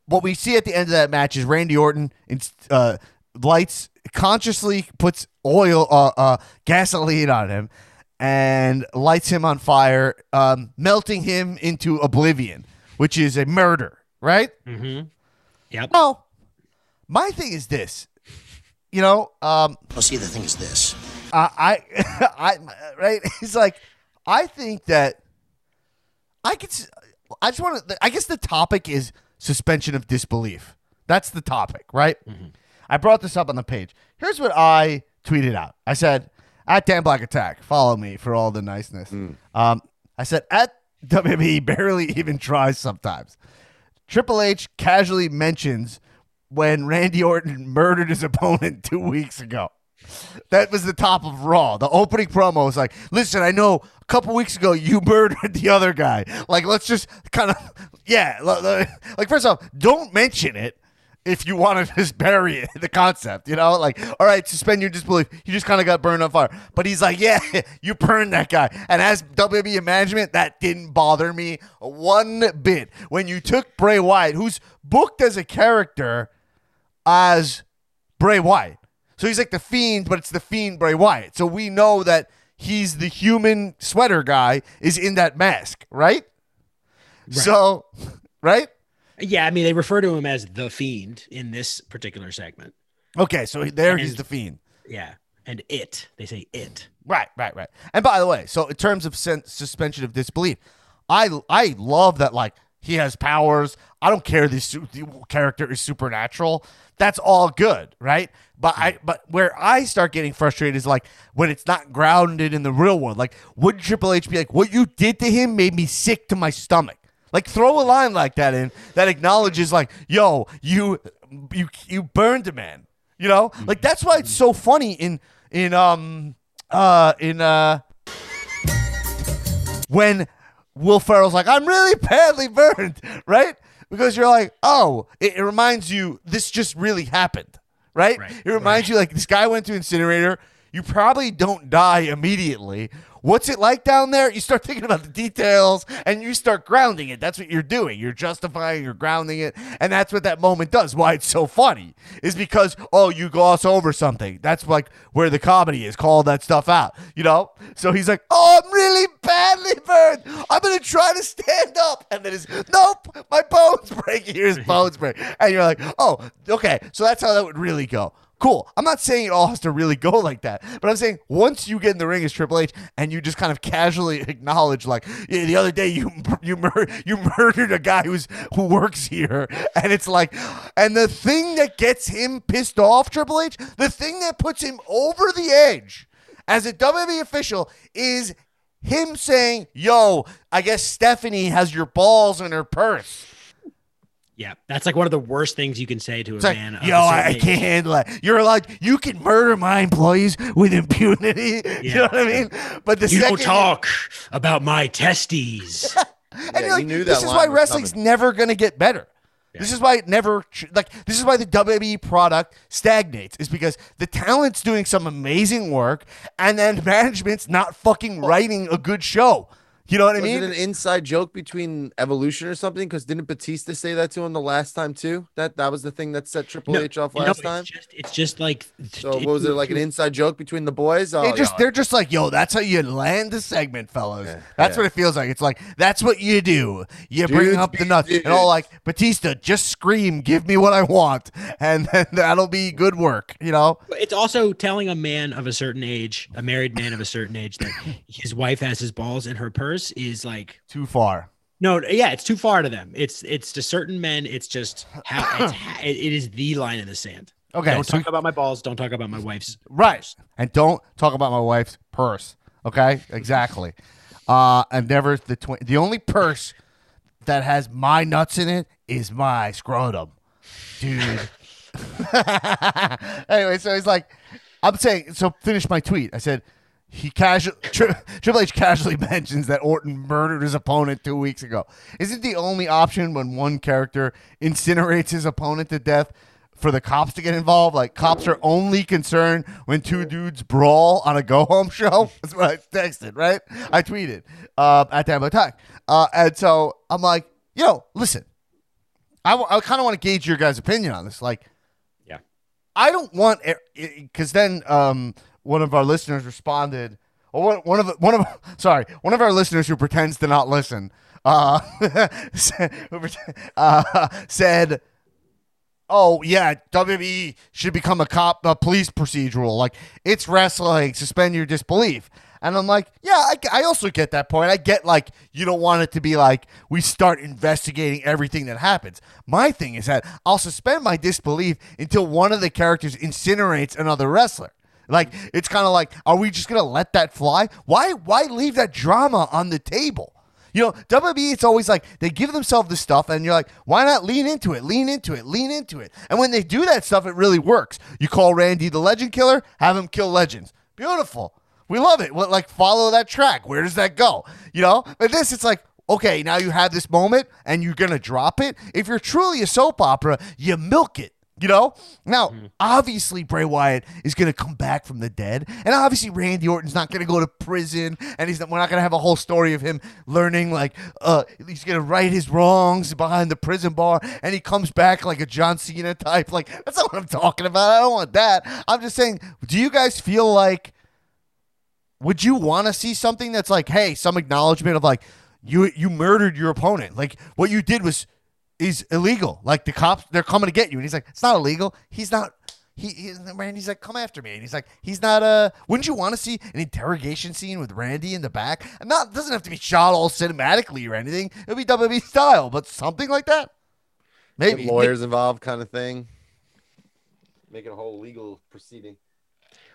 what we see at the end of that match is Randy Orton in, uh, lights consciously puts oil, uh, uh, gasoline on him, and lights him on fire, um, melting him into oblivion, which is a murder, right?
Mm-hmm. Yep.
No, my thing is this. You know, um,
Well, see, the thing is this.
I, I, *laughs* I, right? *laughs* He's like, I think that I could. I just want to. I guess the topic is suspension of disbelief. That's the topic, right? I brought this up on the page. Here's what I tweeted out. I said, "At Dan Black Attack, follow me for all the niceness." Um, I said, "At WWE barely *laughs* even tries sometimes." Triple H casually mentions when Randy Orton murdered his *laughs* opponent two weeks ago. That was the top of Raw. The opening promo was like, "Listen, I know a couple weeks ago you *laughs* murdered the other guy. Like, let's just kind of, yeah, like first off, don't mention it if you want to *laughs* just bury it, the concept. You know, like, all right, suspend your disbelief. You just kind of got burned on fire. But he's like, yeah, you burned that guy. And as WWE management, that didn't bother me one bit. When you took Bray Wyatt, who's booked as a character as Bray Wyatt. So he's like the fiend, but it's the fiend Bray Wyatt. So we know that he's the human sweater guy is in that mask, right? So, *laughs* right?
Yeah, I mean they refer to him as the fiend in this particular segment.
Okay, so there
And-
he's the fiend.
Yeah, and it. They say it.
Right, right, right. And by the way, so in terms of sen- suspension of disbelief, I I love that like he has powers. I don't care this the character is supernatural. That's all good, right? But I but where I start getting frustrated is like when it's not grounded in the real world. Like would Triple H be like, "What you did to him made me sick to my stomach." Like throw a line like that in that acknowledges like, "Yo, you you you burned a man." You know? Like that's why it's so funny in in um uh in uh when Will Ferrell's like, I'm really badly burned, *laughs* right? Because you're like, oh, it, it reminds you this just really happened, right?
Right,
It reminds you like this guy went to incinerator. You probably don't die immediately. What's it like down there? You start thinking about the details and you start grounding it. That's what you're doing. You're justifying, you're grounding it. And that's what that moment does. Why it's so funny is because, oh, you gloss over something. That's like where the comedy is. Call that stuff out, you know? So he's like, oh, I'm really badly burned. I'm going to try to stand up. And then it's, nope, my bones *laughs* break. Here's bones break. And you're like, oh, okay. So that's how that would really go. Cool. I'm not saying it all has to really go like that, but I'm saying once you get in the ring as Triple H and you just kind of casually *laughs* acknowledge, like yeah, the other day you *laughs* you mur- you murdered a guy who's who works here, *laughs* and it's like, and the thing that gets him pissed off, Triple H, the thing that puts him over the edge as a WWE official is him saying, "Yo, I guess Stephanie has your balls in her purse."
Yeah, that's like one of the worst things you can say to a
like,
man.
yo,
a
I, I can't handle it. You're like, you can murder my employees with impunity. *laughs* You know what I mean? But the
You
second
don't talk about my testes. *laughs*
and
Yeah,
you're like,
knew
this is why wrestling's
coming.
never gonna get better. This is why it never like. This is why the WWE product stagnates. Is because the talent's doing some amazing work, and then *laughs* management's not fucking writing a good show. You know what I
Was
mean?
it an inside joke between Evolution or something? Because didn't Batista say that to him the last time too? That that was the thing that set Triple
No,
H off
no,
last
it's
time.
Just, it's just like.
So what was it like an inside joke between the boys? Oh,
They just
yeah.
they're just like, yo, that's how you land the segment, fellas.
Yeah,
that's
yeah.
what it feels like. It's like that's what you do. You bring
Dudes
up the
be
nuts and all like Batista, just scream, give me what I want, and then that'll be good work. You know?
It's also telling a man of a certain age, a married man of a certain age, that his wife has his balls in her purse is like
Too far.
no, yeah, it's too far to them. It's it's to certain men. It's just how it's, *clears throat* ha- it is the line in the sand.
Okay,
don't
so-
talk about my balls. Don't talk about my wife's.
Right. And don't talk about my wife's purse. Okay? Exactly. Uh and never the twi- the only purse that has my nuts in it is my scrotum. Dude. *laughs* anyway, so he's like I'm saying so finish my tweet. I said he casual Tri- *laughs* Triple H casually *laughs* mentions that Orton murdered his opponent two weeks ago. Isn't the only option when one character incinerates his opponent to death for the cops to get involved? Like cops are only concerned when two dudes brawl on a go home *laughs* show. That's what I texted, right? I tweeted uh, at that attack, uh, and so I'm like, yo, listen, I, w- I kind of want to gauge your guys' opinion on this. Like,
Yeah.
I don't want because then um, one of our listeners responded, or one, of one of *laughs* sorry, one of our listeners who pretends to not listen, uh, *laughs* uh, said, "Oh yeah, WWE should become a cop, a police procedural. Like it's wrestling. Suspend your disbelief." And I'm like, yeah, I, I also get that point. I get like you don't want it to be like we start investigating everything that happens. My thing is that I'll suspend my disbelief until one of the characters incinerates another wrestler. Like it's kind of like, are we just gonna let that fly? Why why leave that drama on the table? You know, WWE, it's always like they give themselves the stuff, and you're like, why not lean into it, lean into it, lean into it? And when they do that stuff, it really works. You call Randy the legend killer, have him kill legends. Beautiful. We love it. Well, like follow that track. Where does that go? You know? But this, it's like, okay, now you have this moment and you're gonna drop it. If you're truly a soap opera, you milk it. You know? Now, obviously, Bray Wyatt is going to come back from the dead. And obviously, Randy Orton's not going to go to prison. And he's not, we're not going to have a whole story of him learning, like, uh, he's going to right his wrongs behind the prison bar. And he comes back like a John Cena type. Like, that's not what I'm talking about. I don't want that. I'm just saying, do you guys feel like, would you want to see something that's like, hey, some acknowledgement of like, you you murdered your opponent. Like what you did was is illegal. Like the cops, they're coming to get you, and he's like, it's not illegal. He's not. He, he Randy's like, come after me, and he's like, he's not. Uh, wouldn't you want to see an interrogation scene with Randy in the back? And not doesn't have to be shot all cinematically or anything. It'll be WWE style, but something like that.
Get
Maybe
lawyers involved, kind of thing. Make it a whole legal proceeding.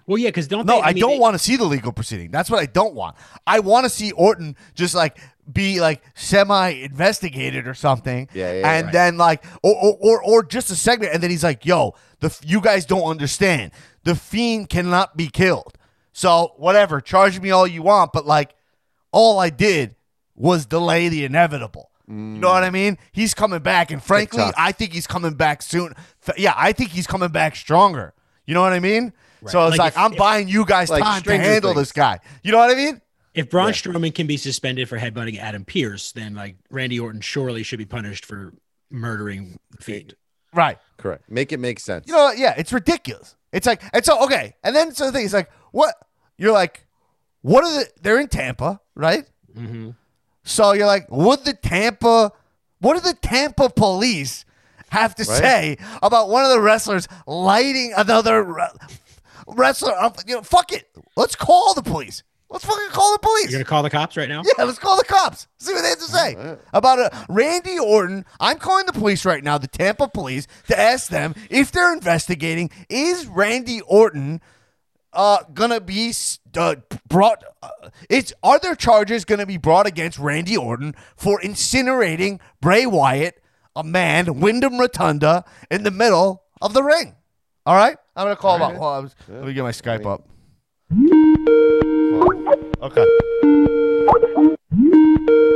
Well, yeah, because don't
No,
they,
I,
mean,
don't
they-
want to see the legal proceeding. That's what I don't want. I want to see Orton just like be like semi investigated or something.
Yeah, yeah,
and
right.
then like or, or or or just a segment, and then he's like, "Yo, the you guys don't understand. The fiend cannot be killed. So whatever, charge me all you want, but like, all I did was delay the inevitable." You know what I mean? He's coming back, and frankly. I think he's coming back soon. Yeah, I think he's coming back stronger. You know what I mean? So it's
Like
like,
if-
I'm
if-
buying you guys
Like
time to handle
Things.
this guy. You know what I mean?
If Braun
Yeah.
Strowman can be suspended for headbutting Adam Pearce, then like Randy Orton surely should be punished for murdering the Fiend.
Right.
Correct. Make it make sense.
You know, yeah, it's ridiculous. It's like, and so okay, and then so the thing is like, what? You're like, what are the? They're in Tampa, right?
Mm-hmm.
So you're like, would the Tampa? What do the Tampa police have to
Right.
say about one of the wrestlers lighting another re- wrestler up? You know, fuck it. Let's call the police. Let's fucking call the police.
You're gonna call the cops right now?
Yeah, let's call the cops. See what they have to say about uh, Randy Orton. I'm calling the police right now, the Tampa police, to ask them if they're investigating is Randy Orton uh, gonna be uh, brought. Uh, it's are there charges gonna be brought against Randy Orton for incinerating Bray Wyatt, a man, Wyndham Rotunda, in the middle of the ring? All right, I'm gonna call him up. Hold on, I was- let me get my Skype up. Okay.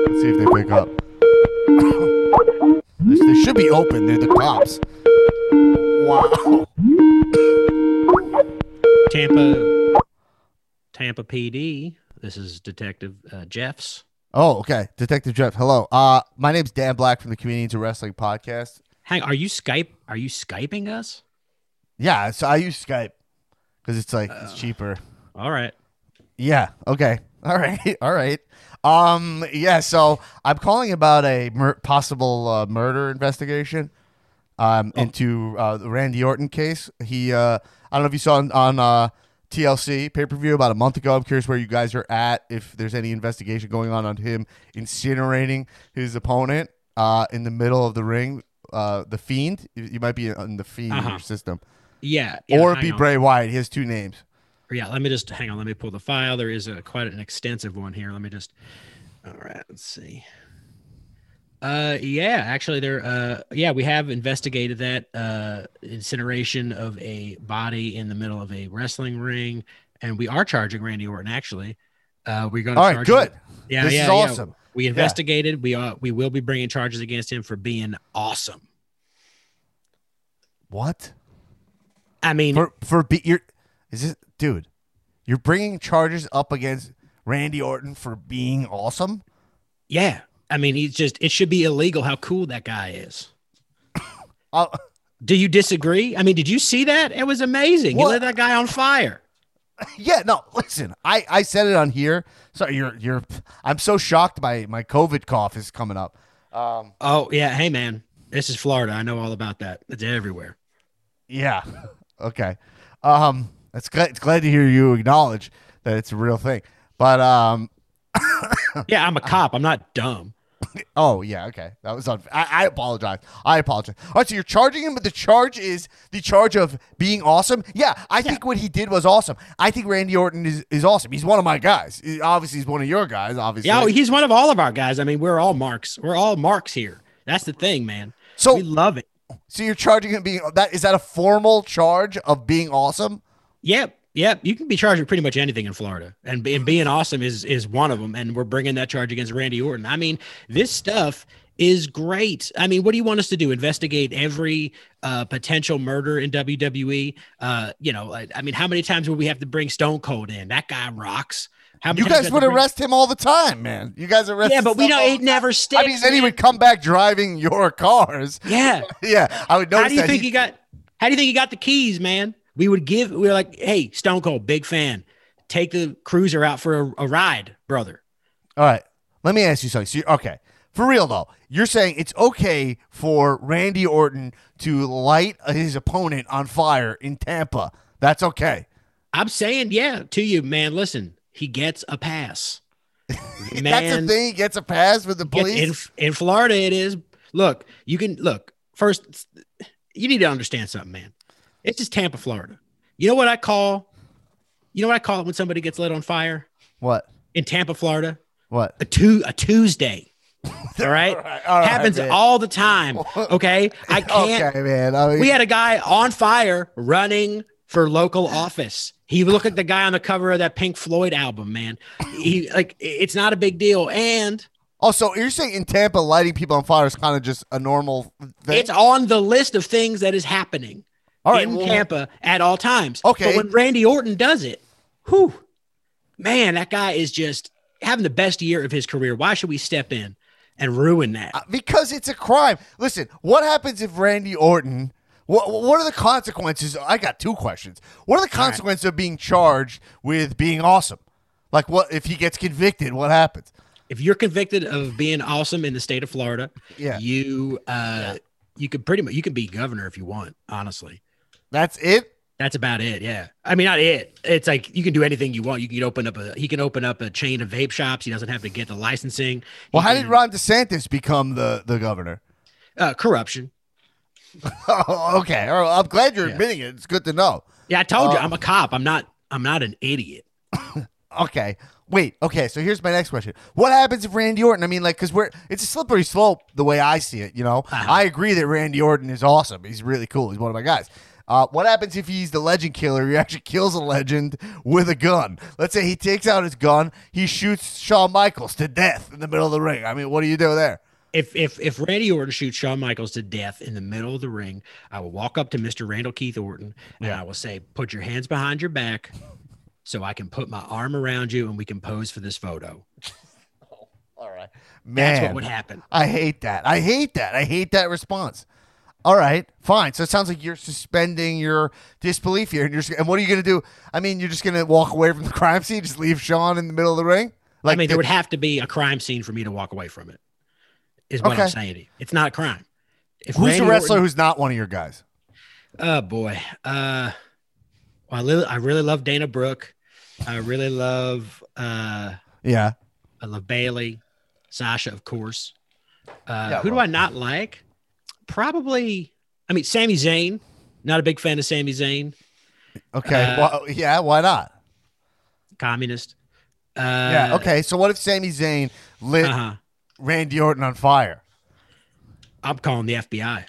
Let's see if they pick up. *coughs* they, they should be open. They're the cops. Wow.
Tampa, Tampa PD. This is Detective uh, Jeffs.
Oh, okay. Detective Jeff. Hello. Uh, my name's Dan Black from the Comedians of Wrestling podcast.
Hang, are you Skype? Are you skyping us?
Yeah, so I use Skype because it's like it's cheaper.
All right.
Yeah. Okay. *laughs* All right. *laughs* All right. Um. Yeah. So I'm calling about a mur- possible uh, murder investigation. Um. Into uh, the Randy Orton case. He. Uh. I don't know if you saw on, on uh, TLC pay per view about a month ago. I'm curious where you guys are at. If there's any investigation going on on him incinerating his opponent. Uh. In the middle of the ring. Uh. The Fiend. You, might be in the Fiend
Uh-huh.
system.
Yeah. yeah
or be. Bray Wyatt. He has two names.
Yeah. Let me just hang on. Let me pull the file. There is a quite an extensive one here. Let me just. All right. Let's see. Uh, yeah, actually, there. Uh, yeah, we have investigated that uh, incineration of a body in the middle of a wrestling ring, and we are charging Randy Orton. Actually, uh, we're going to.
All right. Good.
Yeah,
This
yeah,
is
yeah.
awesome.
We investigated. We are. We will be bringing charges against him for being awesome.
What?
I mean,
for for be you're is this dude you're bringing charges up against randy orton for being awesome
yeah. I mean, he's just. It should be illegal. How cool that guy is. *coughs* Do you disagree? I mean, did you see that? It was amazing. He
What?
lit that guy on fire. *laughs*
Yeah, no, listen, I, I said it on here. Sorry, you're you're I'm so shocked by my COVID cough is coming up. Um
Oh yeah, hey man, this is Florida. I know all about that. It's everywhere.
yeah. *laughs* Okay. Um it's glad it's glad to hear you acknowledge that it's a real thing. But um *coughs*
Yeah, I'm a cop. I'm not dumb.
oh yeah, okay. That was on I, I apologize. I apologize. All right, so you're charging him, but the charge is the charge of being awesome. Yeah, I think what he did was awesome. I think Randy Orton is, is awesome. He's one of my guys. He- obviously he's one of your guys, obviously.
Yeah, he's one of all of our guys. I mean, we're all marks. We're all marks here. That's the thing, man.
so
we love it.
so you're charging him being that is that a formal charge of being awesome?
Yep, yep. You can be charged with pretty much anything in Florida, and, and being awesome is is one of them. And we're bringing that charge against Randy Orton. I mean, this stuff is great. I mean, what do you want us to do? Investigate every uh, potential murder in WWE? Uh, you know, I, I mean, how many times would we have to bring Stone Cold in? That guy rocks. How many
You guys would
have to bring-
arrest him all the time, man. You guys arrest.
Yeah, but we
all
It never sticks.
I mean, then he would come back driving *laughs* your cars.
Yeah. *laughs*
Yeah, I would notice
How do you
that.
think
he-
he got? How do you think he got the keys, man? We would give. We were like, hey, Stone Cold, big fan. Take the cruiser out for a, a ride, brother.
All right, let me ask you something. So you okay, for real though, you're saying it's okay for Randy Orton to light his opponent on fire in Tampa? That's okay.
I'm saying, yeah, to you, man. Listen, he gets a pass. *laughs*
That's the thing. He gets a pass with the police.
in in Florida, it is. Look, you can look first. You need to understand something, man. It's just Tampa, Florida. You know what I call? You know what I call it when somebody gets lit on fire
what?
in Tampa, Florida?
What?
a tu- a Tuesday. *laughs* All right,
All right, all right,
happens
man.
all the time. Okay, I *laughs* can't.
Okay, man. I mean,
We had a guy on fire running for local office. He looked like the guy on the cover of that Pink Floyd album, man. He like it's not a big deal, and oh,
also, you're saying in Tampa, lighting people on fire is kind of just a normal thing.
it's on the list of things that is happening
all right.
in
well,
Tampa at all times.
Okay.
but when Randy Orton does it, whew, man, that guy is just having the best year of his career. Why should we step in and ruin that?
Uh, because it's a crime. Listen, what happens if Randy Orton? What what are the consequences? I got two questions. What are the
right.
consequences of being charged with being awesome? Like what if he gets convicted? What happens?
if you're convicted of being awesome in the state of Florida,
Yeah.
you uh you could pretty much you can be governor if you want, honestly.
That's it.
That's about it. Yeah. I mean not it. It's like you can do anything you want. You can open up a he can open up a chain of vape shops. He doesn't have to get the licensing. He
Well, how
can-
did Ron DeSantis become the the governor?
uh corruption.
Oh, *laughs* okay. Right, I'm glad you're
Yeah.
admitting it. It's good to know.
Yeah, I told you
Uh,
I'm a cop. I'm not I'm not an idiot. *laughs*
Okay. Wait. Okay. So here's my next question. What happens if Randy Orton? I mean, like, because we're it's a slippery slope the way I see it. You know,
Uh-huh.
I agree that Randy Orton is awesome. He's really cool. He's one of my guys. Uh, what happens if he's the legend killer? He actually kills a legend with a gun. Let's say he takes out his gun, he shoots Shawn Michaels to death in the middle of the ring. I mean, what do you do there?
If if if Randy Orton shoots Shawn Michaels to death in the middle of the ring, I will walk up to Mr. Randall Keith Orton and I will say, "Put your hands behind your back, so I can put my arm around you and we can pose for this photo." *laughs*
All right,
That's
man.
what would happen.
I hate that. I hate that. I hate that response. All right, fine. So it sounds like you're suspending your disbelief here, and you're. just- And what are you going to do? I mean, you're just going to walk away from the *laughs* crime scene, just leave Shawn in the middle of the ring.
Like, I mean, there would have to be a crime scene for me to walk away from it. Is what
Okay.
I'm saying. It's not a crime. If
Who's
Randy
wrestler
Orton-
who's not one of your guys?
oh boy. Uh, well, I, li- I really love Dana Brooke. I really love. Uh,
Yeah.
I love Bayley, Sasha, of course. Uh,
Yeah,
who do I not like? Probably. I mean, Sami Zayn. Not a big fan of Sami Zayn.
Okay.
Uh,
well, yeah. Why not?
Communist. Uh,
yeah. Okay. So what if Sami Zayn lit
Uh-huh.
Randy Orton on fire?
I'm calling the FBI.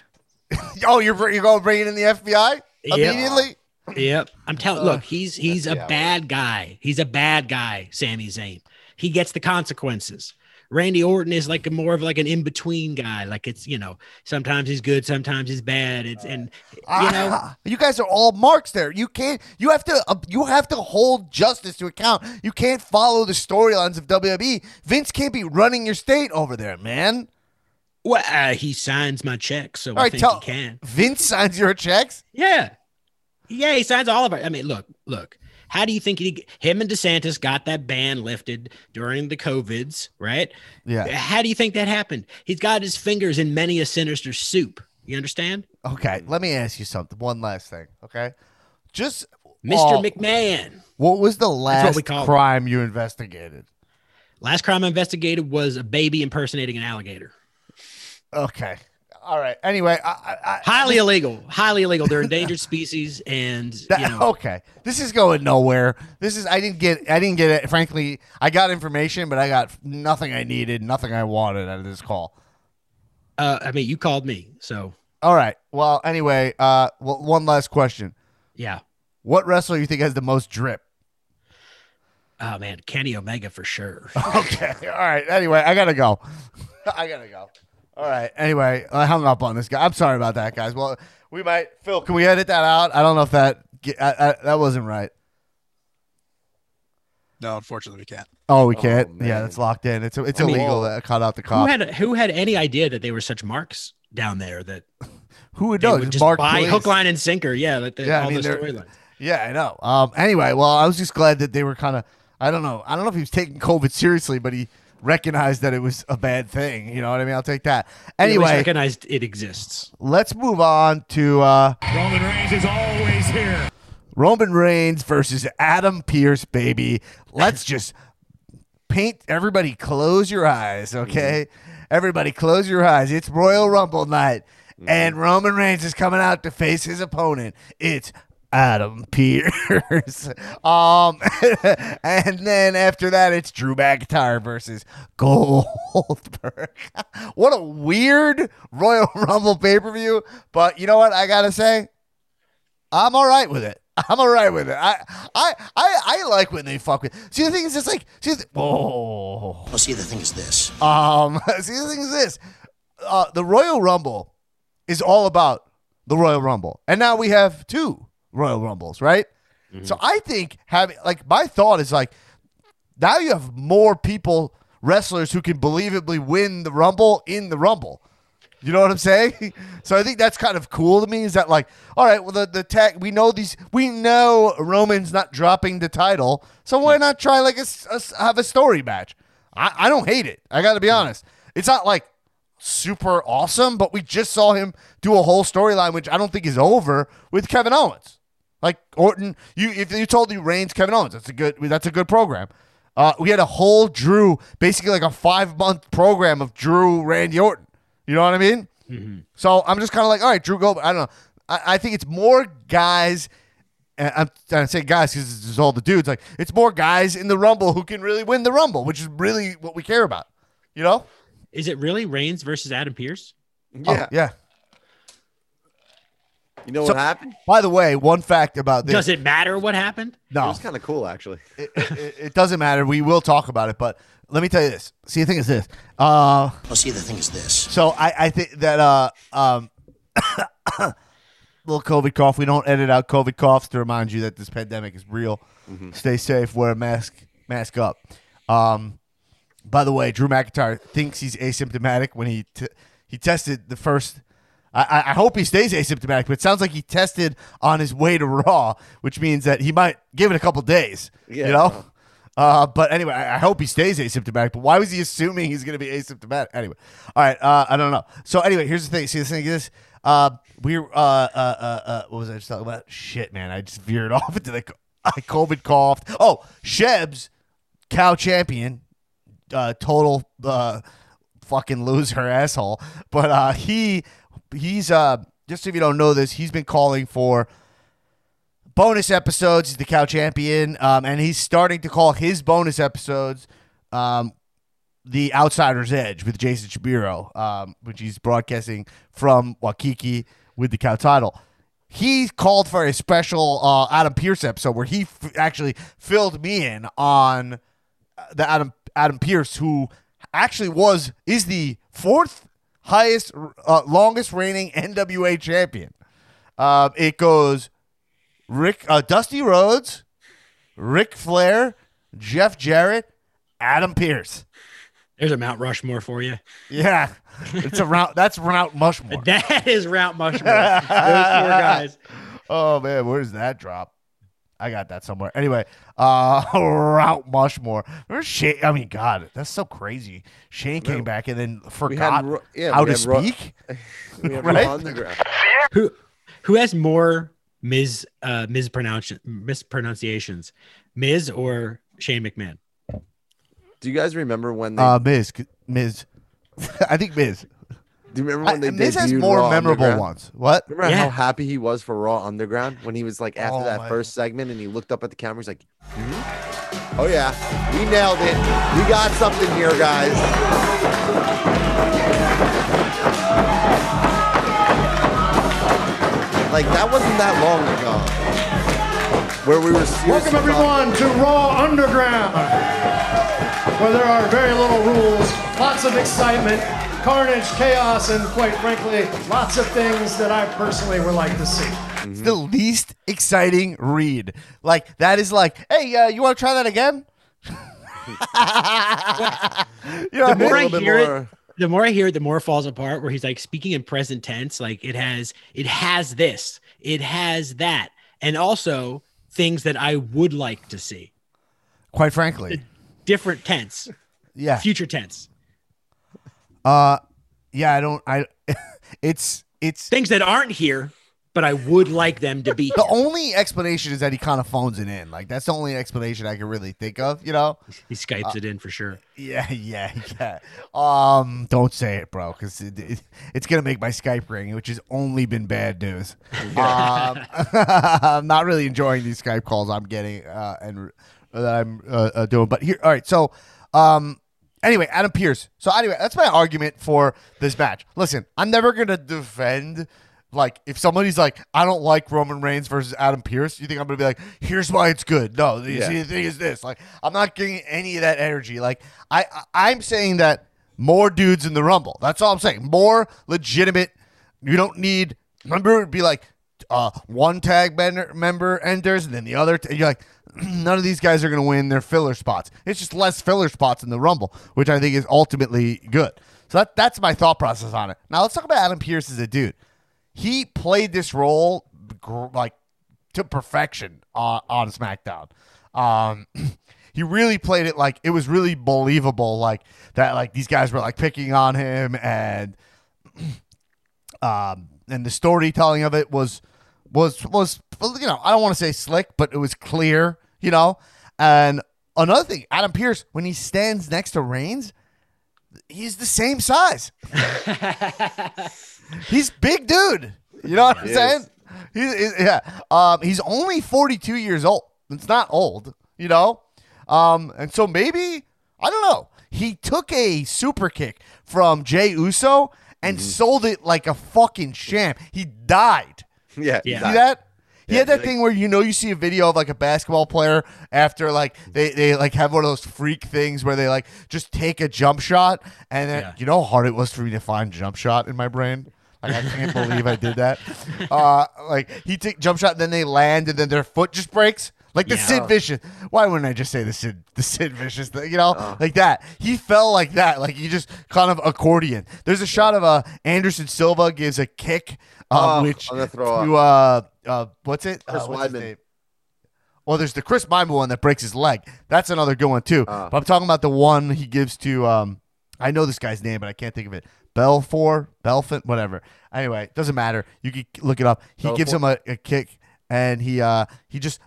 *laughs*
Oh, you're you're going to bring it in the FBI
Yep.
immediately?
Yep. I'm telling.
Ugh.
Look, he's he's a bad guy. He's a bad guy. Sami Zayn. He gets the consequences. Randy Orton is like a more of like an in between guy. Like it's you know sometimes he's good, sometimes he's bad. It's and you know
Ah, you guys are all marks there. You can't. You have to. Uh, you have to hold justice to account. You can't follow the storylines of WWE. Vince can't be running your state over there, man.
Well, uh, he signs my checks, so
All
I
right,
think
tell
he can.
Vince signs your checks.
Yeah, yeah, he signs all of it. I mean, look, look. How do you think he, him and DeSantis got that ban lifted during the COVIDs, right?
Yeah.
How do you think that happened? He's got his fingers in many a sinister soup. You understand,
Okay, let me ask you something. One last thing. Okay, just
Mr.
uh,
McMahon?
What was the last
we call it.
crime you investigated?
Last crime I investigated was a baby impersonating an alligator.
Okay. All right. Anyway, I, I, I,
Highly illegal. Highly illegal. They're endangered *laughs* species, and
That-
you know,
okay, this is going nowhere. This is I didn't get I didn't get it. Frankly, I got information, but I got nothing I needed, nothing I wanted out of this call.
uh, I mean, you called me, so
All right. Well, anyway, uh, well, one last question:
yeah.
What wrestler you think has the most drip?
Oh man, Kenny Omega for sure. *laughs*
Okay. All right. Anyway, I gotta go. *laughs* I gotta go. All right. Anyway, I hung up on this guy. I'm sorry about that, guys. Well, we might. Phil, can we edit that out? I don't know if that I, I, that wasn't right.
No, unfortunately, we can't.
Oh, we
Oh,
can't.
man.
yeah, that's locked in. It's it's
I mean-
illegal to cut out the cop.
who had who had any idea that they were such marks down there that *laughs*
Who would
they
know?
would
Just
just
Mark
buy
Police.
hook, line, and sinker? Yeah, like the,
Yeah, I mean,
the storylines.
Yeah, I know. Um. Anyway, well, I was just glad that they were kind of. I don't know. I don't know if he was taking COVID seriously, but he recognized that it was a bad thing. You know what I mean? I'll take that.
He
Anyway,
recognized it exists.
let's move on to uh,
Roman Reigns is always here.
Roman Reigns versus Adam Pearce, baby. Let's *laughs* just paint everybody close your eyes, okay? Everybody close your eyes. It's Royal Rumble night. And Roman Reigns is coming out to face his opponent. It's Adam Pearce. *laughs* um *laughs* and then after that it's Drew McIntyre versus Goldberg. *laughs* what a weird Royal Rumble pay-per-view, but you know what I got to say? I'm all right with it. I'm all right with it. I, I, I, I like when they fuck with. See, the thing is, it's like, see, the, oh,
Well, see, the thing is this.
um, see, the thing is this: uh, the Royal Rumble is all about the Royal Rumble, and now we have two Royal Rumbles, right? So mm-hmm. I think having, like, my thought is like, now you have more people, wrestlers who can believably win the Rumble in the Rumble. You know what I'm saying? *laughs* So I think that's kind of cool to me. Is that like, all right, well, the the tag we know these, we know Roman's not dropping the title, so why hmm. not try like a, a have a story match? I, I don't hate it. I got to be hmm. honest. It's not like super awesome, but we just saw him do a whole storyline, which I don't think is over with Kevin Owens. Like Orton, you if you told you Reigns, Kevin Owens, that's a good that's a good program. Uh, we had a whole Drew, basically like a five month program of Drew Randy Orton. You know what I mean? So I'm just kind of like, all right, Drew Goldberg. I don't know. I, I think it's more guys. And I'm, I say guys because it's all the dudes. Like it's more guys in the Rumble who can really win the Rumble, which is really what we care about. You know?
Is it really Reigns versus Adam Pearce?
Yeah.
Oh, yeah.
You know
So-
what happened?
By the way, one fact about this.
Does it matter what happened? No.
It
no,
was kind of cool, actually.
it, it, it doesn't matter. We will talk about it, but let me tell you this. See, the thing is this. Uh,
Well, see, the thing is this.
so I, I think that uh, um, *coughs* little COVID cough. We don't edit out COVID coughs to remind you that this pandemic is real. Stay safe. Wear a mask. Mask up. Um, by the way, Drew McIntyre thinks he's asymptomatic when he t- he tested the first. I, I- hope he stays asymptomatic, but it sounds like he tested on his way to Raw, which means that he might give it a couple days.
Yeah.
You know. Uh, but anyway, I, I hope he stays asymptomatic. But why was he assuming he's going to be asymptomatic? Anyway, all right. Uh, I don't know. So anyway, here's the thing. See, the thing is, uh, we're uh, uh, uh, uh, what was I just talking about? Shit, man, I just veered *laughs* off into the *laughs* I COVID coughed. Oh, Shebs, cow champion, uh, total uh, fucking loser *laughs* asshole. But uh, he he's uh, just if you don't know this, he's been calling for bonus episodes. He's the cow champion, um, and he's starting to call his bonus episodes um, the Outsider's Edge with Jason Shapiro, um, which he's broadcasting from Waikiki with the cow title. He called for a special uh, Adam Pearce episode where he f- actually filled me in on uh, the Adam Adam Pearce, who actually was is the fourth highest, uh, longest reigning NWA champion. Um, it goes Rick, uh, Dusty Rhodes, Ric Flair, Jeff Jarrett, Adam Pearce.
There's a Mount Rushmore for you.
Yeah, it's a route. That's Route Mushmore. *laughs*
That is Mount Rushmore. Those four guys. *laughs*
Oh man, where's that drop? I got that somewhere. Anyway, uh *laughs* Route Mushmore. Remember Shane? I mean, God, that's so crazy. Shane came back and then
We
forgot
had Ro- yeah,
how
we
to
had Ro-
speak. *laughs* *laughs*
we had
Right?
Who who has more Miz Uh, mispronounci- mispronunciations, Miz or Shane McMahon?
Do you guys remember when they?
Uh, Miz, Miz. I think Miz.
Do you remember
I,
when they
Miz has more
Raw
memorable ones. What?
Remember
Yeah.
how happy he was for Raw Underground when he was like after
Oh
that
my-
first segment and he looked up at the camera. He's like, "Hmm? "Oh yeah, we nailed it. We got something here, guys." Like that wasn't that long ago, where we were
Welcome everyone to Raw Underground, where there are very little rules, lots of excitement, carnage, chaos, and quite frankly, lots of things that I personally would like to see.
It's the least exciting read. Like that is like, hey, uh, you want to try that again? *laughs* you know,
The more
a
I
little bit
hear
more-
it, the more I hear it, the more it falls apart. Where he's like speaking in present tense, like it has, it has this, it has that, and also things that I would like to see.
quite frankly,
Different tense,
yeah.
future tense,
Uh, yeah. I don't. I. *laughs* It's it's
things that aren't here, but I would like them to be.
the only explanation is that he kind of phones it in. Like that's the only explanation I can really think of. You know.
He skypes it in for sure.
Yeah, *laughs* yeah, yeah. Um, don't say it, bro, because it, it- it's gonna make my Skype ring, which has only been bad news. *laughs* um, I'm not really enjoying these Skype calls I'm getting uh, and that I'm uh, uh, doing. But here, all right. So, um, anyway, Adam Pearce. So anyway, that's my argument for this match. Listen, I'm never gonna defend. Like, if somebody's like, I don't like Roman Reigns versus Adam Pearce, you think I'm gonna be like, here's why it's good? No, you
Yeah.
see, the thing is this. Like, I'm not getting any of that energy. Like, I, I I'm saying that more dudes in the Rumble. That's all I'm saying. More legitimate. You don't need. Remember, it'd be like uh, one tag member, member enters, and then the other. T- you're like, *clears throat* none of these guys are going to win their filler spots. It's just less filler spots in the Rumble, which I think is ultimately good. So that that's my thought process on it. Now let's talk about Adam Pearce as a dude. He played this role like to perfection on, on SmackDown. Um, *clears throat* he really played it like it was really believable, like that, like these guys were like picking on him, and *clears throat* um, and the storytelling of it was was was you know I don't want to say slick, but it was clear, you know. And another thing, Adam Pearce, when he stands next to Reigns, he's the same size. *laughs* he's big dude. You know what I'm
He
saying?
is.
He- he- yeah. Um, he's only 42 years old. It's not old, you know? Um, and so maybe, I don't know. He took a super kick from Jey Uso and sold it like a fucking champ. He died.
Yeah,
Yeah.
See that? He
Yeah,
had that
like-
thing where you know you see a video of like a basketball player after like they, they like have one of those freak things where they like just take a jump shot and then
Yeah.
you know how hard it was for me to find jump shot in my brain. Like I can't believe I did that. *laughs* Uh, like he take jump shot, and then they land, and then their foot just breaks. Like the
Yeah.
Sid Vicious. Why wouldn't I just say the Sid the Sid Vicious thing? You know,
Uh.
like that. He fell like that. Like he just kind of accordion. There's a shot of uh, Anderson Silva gives a kick, um,
Oh,
which
I'm gonna throw
to uh, uh, what's it?
Chris
uh, what's his
Weidman.
name? Well, there's the Chris Weidman one that breaks his leg. That's another good one too.
Ah.
but I'm talking about the one he gives to um, I know this guy's name, but I can't think of it. Belfour, Belfont, whatever. Anyway, doesn't matter. You can look it up. He gives him a, a kick, and he uh he just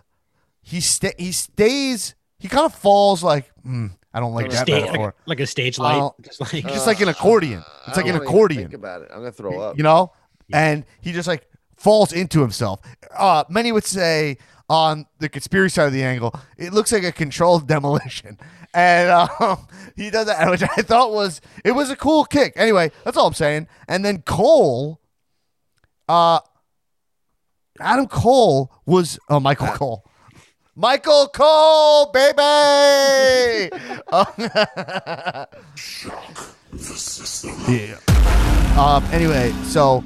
he sta- he stays. He kind of falls like hmm, I don't like that
Sta-
metaphor.
like, like a stage light, just like
just like an accordion. It's like an
don't wanna even
accordion
Think about it. I'm gonna throw up.
you know and he just like falls into himself uh many would say on the conspiracy side of the angle it looks like a controlled *laughs* demolition and um, he does that which i thought was it was a cool kick anyway that's all i'm saying and then cole uh adam cole was oh michael cole Michael Cole, baby. *laughs* *laughs* Uh, yeah. Um. Anyway, so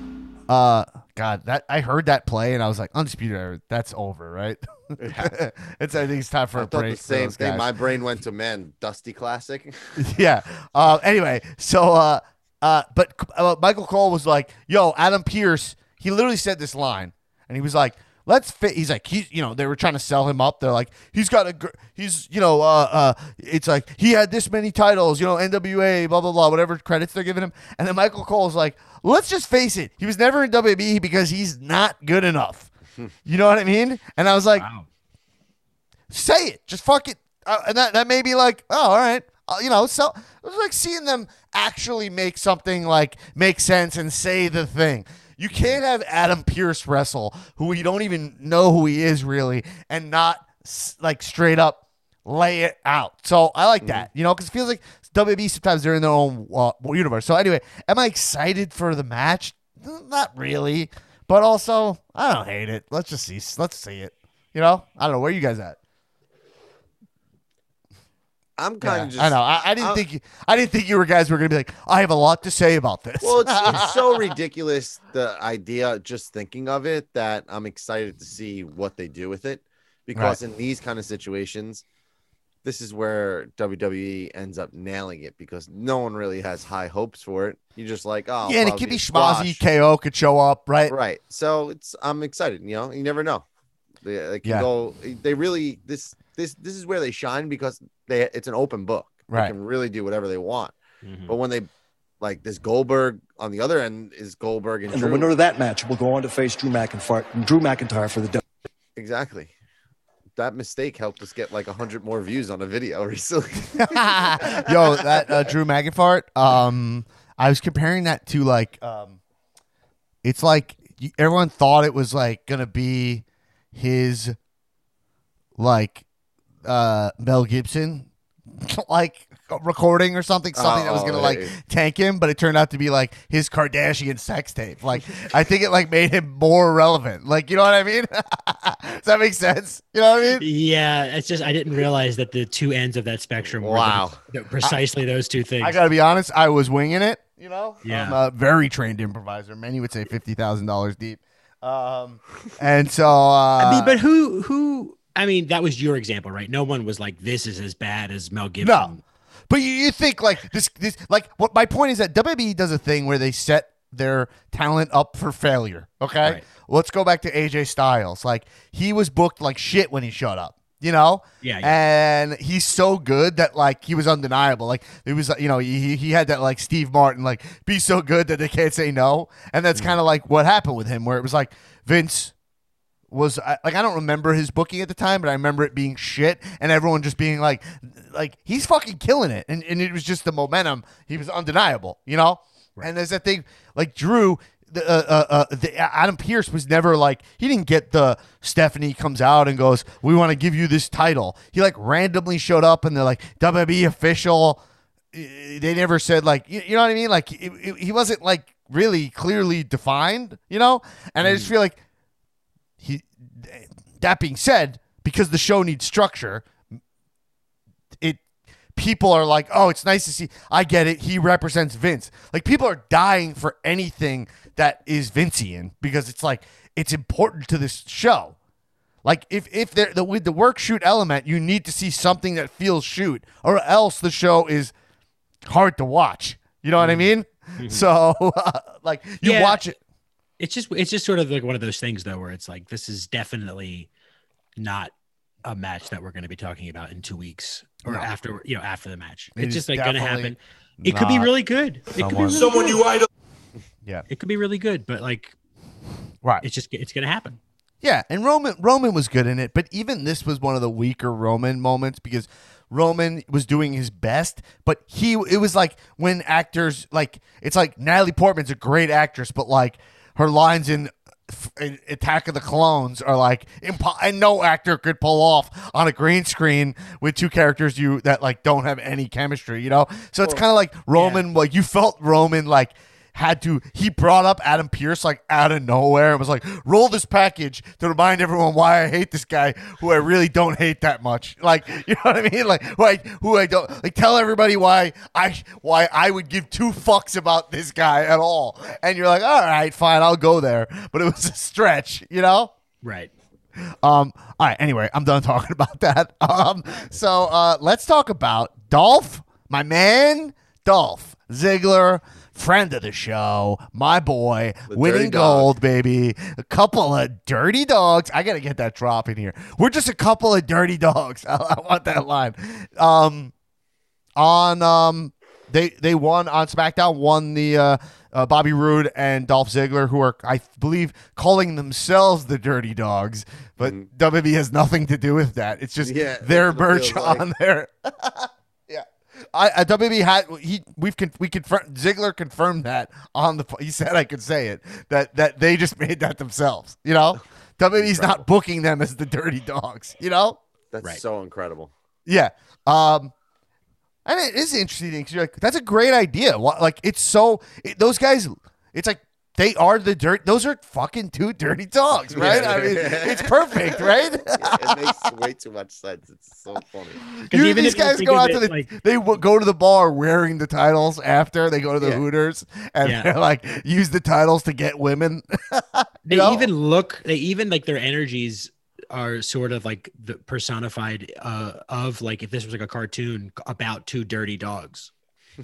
uh, God, that I heard that play and I was like, undisputed era, that's over, right? *laughs* it's I think it's time for
I
a break.
the same thing.
guys.
My brain went to man, Dusty Classic. *laughs*
yeah. Uh, anyway, so uh, uh, but uh, Michael Cole was like, "Yo, Adam Pearce." He literally said this line, and he was like, "Let's fit." He's like, he's you know, they were trying to sell him up. They're like, he's got a, gr- he's you know, uh, uh, it's like he had this many titles, you know, NWA, blah blah blah, whatever credits they're giving him. And then Michael Cole's like, let's just face it, he was never in WWE because he's not good enough. *laughs* you know what I mean? And I was like,
Wow.
say it. Just fuck it. Uh, and that, that made me like, oh, all right. Uh, you know, so it was like seeing them actually make something like make sense and say the thing. You can't have Adam Pearce wrestle, who you don't even know who he is really, and not like straight up lay it out. So I like that, you know, because it feels like WB sometimes they're in their own uh, universe. So anyway, am I excited for the match? Not really, but also I don't hate it. Let's just see. Let's see it. You know, I don't know where you guys at.
I'm kind
Yeah,
of just.
I know. I, I didn't
I'm-
think you, I didn't think you were guys were gonna be like, I have a lot to say about this.
Well, it's, *laughs* it's so ridiculous the idea just thinking of it that I'm excited to see what they do with it because in these kind of situations, this is where WWE ends up nailing it because no one really has high hopes for it. You're just like, oh,
yeah, and it could be schmozzy. KO could show up, right?
right? So it's I'm excited. You know, you never know. They, they can
Yeah.
go. They really this this this is where they shine because they it's an open book. They
Right.
can really do whatever they want.
Mhm.
But when they like this Goldberg on the other end is Goldberg and,
And
Drew.
the winner of that match will go on to face Drew McIntyre, Drew McIntyre for the W.
Exactly. That mistake helped us get like hundred more views on a video *laughs* recently. *laughs*
Yo, that uh, Drew McIntyre. Um, I was comparing that to like, um, it's like everyone thought it was like gonna be his, like, uh, Mel Gibson, *laughs* like recording or something, something that was
Oh,
gonna like tank him, but it turned out to be like his Kardashian sex tape. Like, I think it like made him more relevant. Like, you know what I mean? *laughs* Does that make sense? You know what I mean?
Yeah, it's just I didn't realize that the two ends of that spectrum were the-
Wow.
the- precisely those two things.
I gotta be honest, I was winging it. You know,
Yeah.
I'm a very trained improviser. Many would say fifty thousand dollars deep. Um, and so uh,
I mean, but who who? I mean, that was your example, right? No one was like, "This is as bad as Mel Gibson."
no, but you, you think like this, this, like what my point is that WWE does a thing where they set their talent up for failure. Okay,
Right.
let's go back to AJ Styles. Like he was booked like shit when he showed up. You know,
Yeah, yeah.
and he's so good that like he was undeniable. Like it was, you know, he he had that like Steve Martin like be so good that they can't say no, and that's mm. kind of like what happened with him, where it was like Vince was like I don't remember his booking at the time, but I remember it being shit, and everyone just being like, like he's fucking killing it, and and it was just the momentum. He was undeniable, you know. And there's that thing like Drew. The, uh, uh, uh, the Adam Pearce was never like he didn't get the Stephanie comes out and goes we want to give you this title. He like randomly showed up and they're like WWE official. They never said like you, you know what I mean. Like it, it- he wasn't like really clearly defined, you know. And I just feel like that being said because the show needs structure it people are like oh it's nice to see i get it he represents vince. Like people are dying for anything that is vincian because it's like it's important to this show. Like if if there the with the work shoot element you need to see something that feels shoot or else the show is hard to watch. You know what i mm. mean? *laughs* So *laughs* like you
Yeah.
watch it
it's just it's just sort of like one of those things though, where it's like this is definitely not a match that we're going to be talking about in two weeks or
No.
after you know after the match.
It
it's just like going to happen. It could be really good. It could be
someone-
really
Someone
good.
you idol.
yeah
It could be really good, but like
right
it's just it's going to happen.
Yeah, and Roman Roman was good in it, but even this was one of the weaker Roman moments because Roman was doing his best, but he it was like when actors like it's like Natalie Portman's a great actress, but like her lines in, in Attack of the Clones are like impo- and no actor could pull off on a green screen with two characters you that like don't have any chemistry, you know. So it's kind of like Roman, like you felt Roman like had to. He brought up Adam Pearce like out of nowhere and was like, "Roll this package to remind everyone why I hate this guy, who I really don't hate that much." *laughs* Like, you know what I mean? Like, who I who I don't like. Tell everybody why I why I would give two fucks about this guy at all. And you're like, "All right, fine, I'll go there." But it was a stretch, you know.
Right.
Um. All right. Anyway, I'm done *laughs* talking about that. Um. So, uh, let's talk about Dolph, my man, Dolph Ziggler, friend of the show, my boy,
The
winning gold, baby. A couple of dirty dogs. I gotta get that drop in here. We're just a couple of dirty dogs. I, *laughs* I want that line. Um. On um. They they won on SmackDown. Won the uh, uh, Bobby Roode and Dolph Ziggler, who are I believe calling themselves the Dirty Dogs, but WWE has nothing to do with that. It's just
Mm-hmm. Yeah,
their
that's what it
merch
like.
on there. *laughs* yeah, I, I WWE had he we've con, we confirmed Ziggler confirmed that on the he said I could say it that that they just *laughs* made that themselves. You know, WWE's not booking them as the Dirty Dogs. You know.
That's
Right.
so incredible.
Yeah. Um, and it is interesting because you're like, that's a great idea. Wha- Like, it's so it, those guys. It's like they are the dirt. Those are fucking two dirty dogs, *laughs* right? I mean, it's perfect, right? *laughs*
it makes way too much sense. It's so funny. *laughs*
You,
even
these
if you
guys go out to the
like-
they w- go to the bar wearing the titles after they go to the
Yeah.
Hooters and
Yeah.
they're like use the titles to get women.
They
know?
even look. They even like their energies are sort of like the personified uh, of like if this was like a cartoon about two dirty dogs.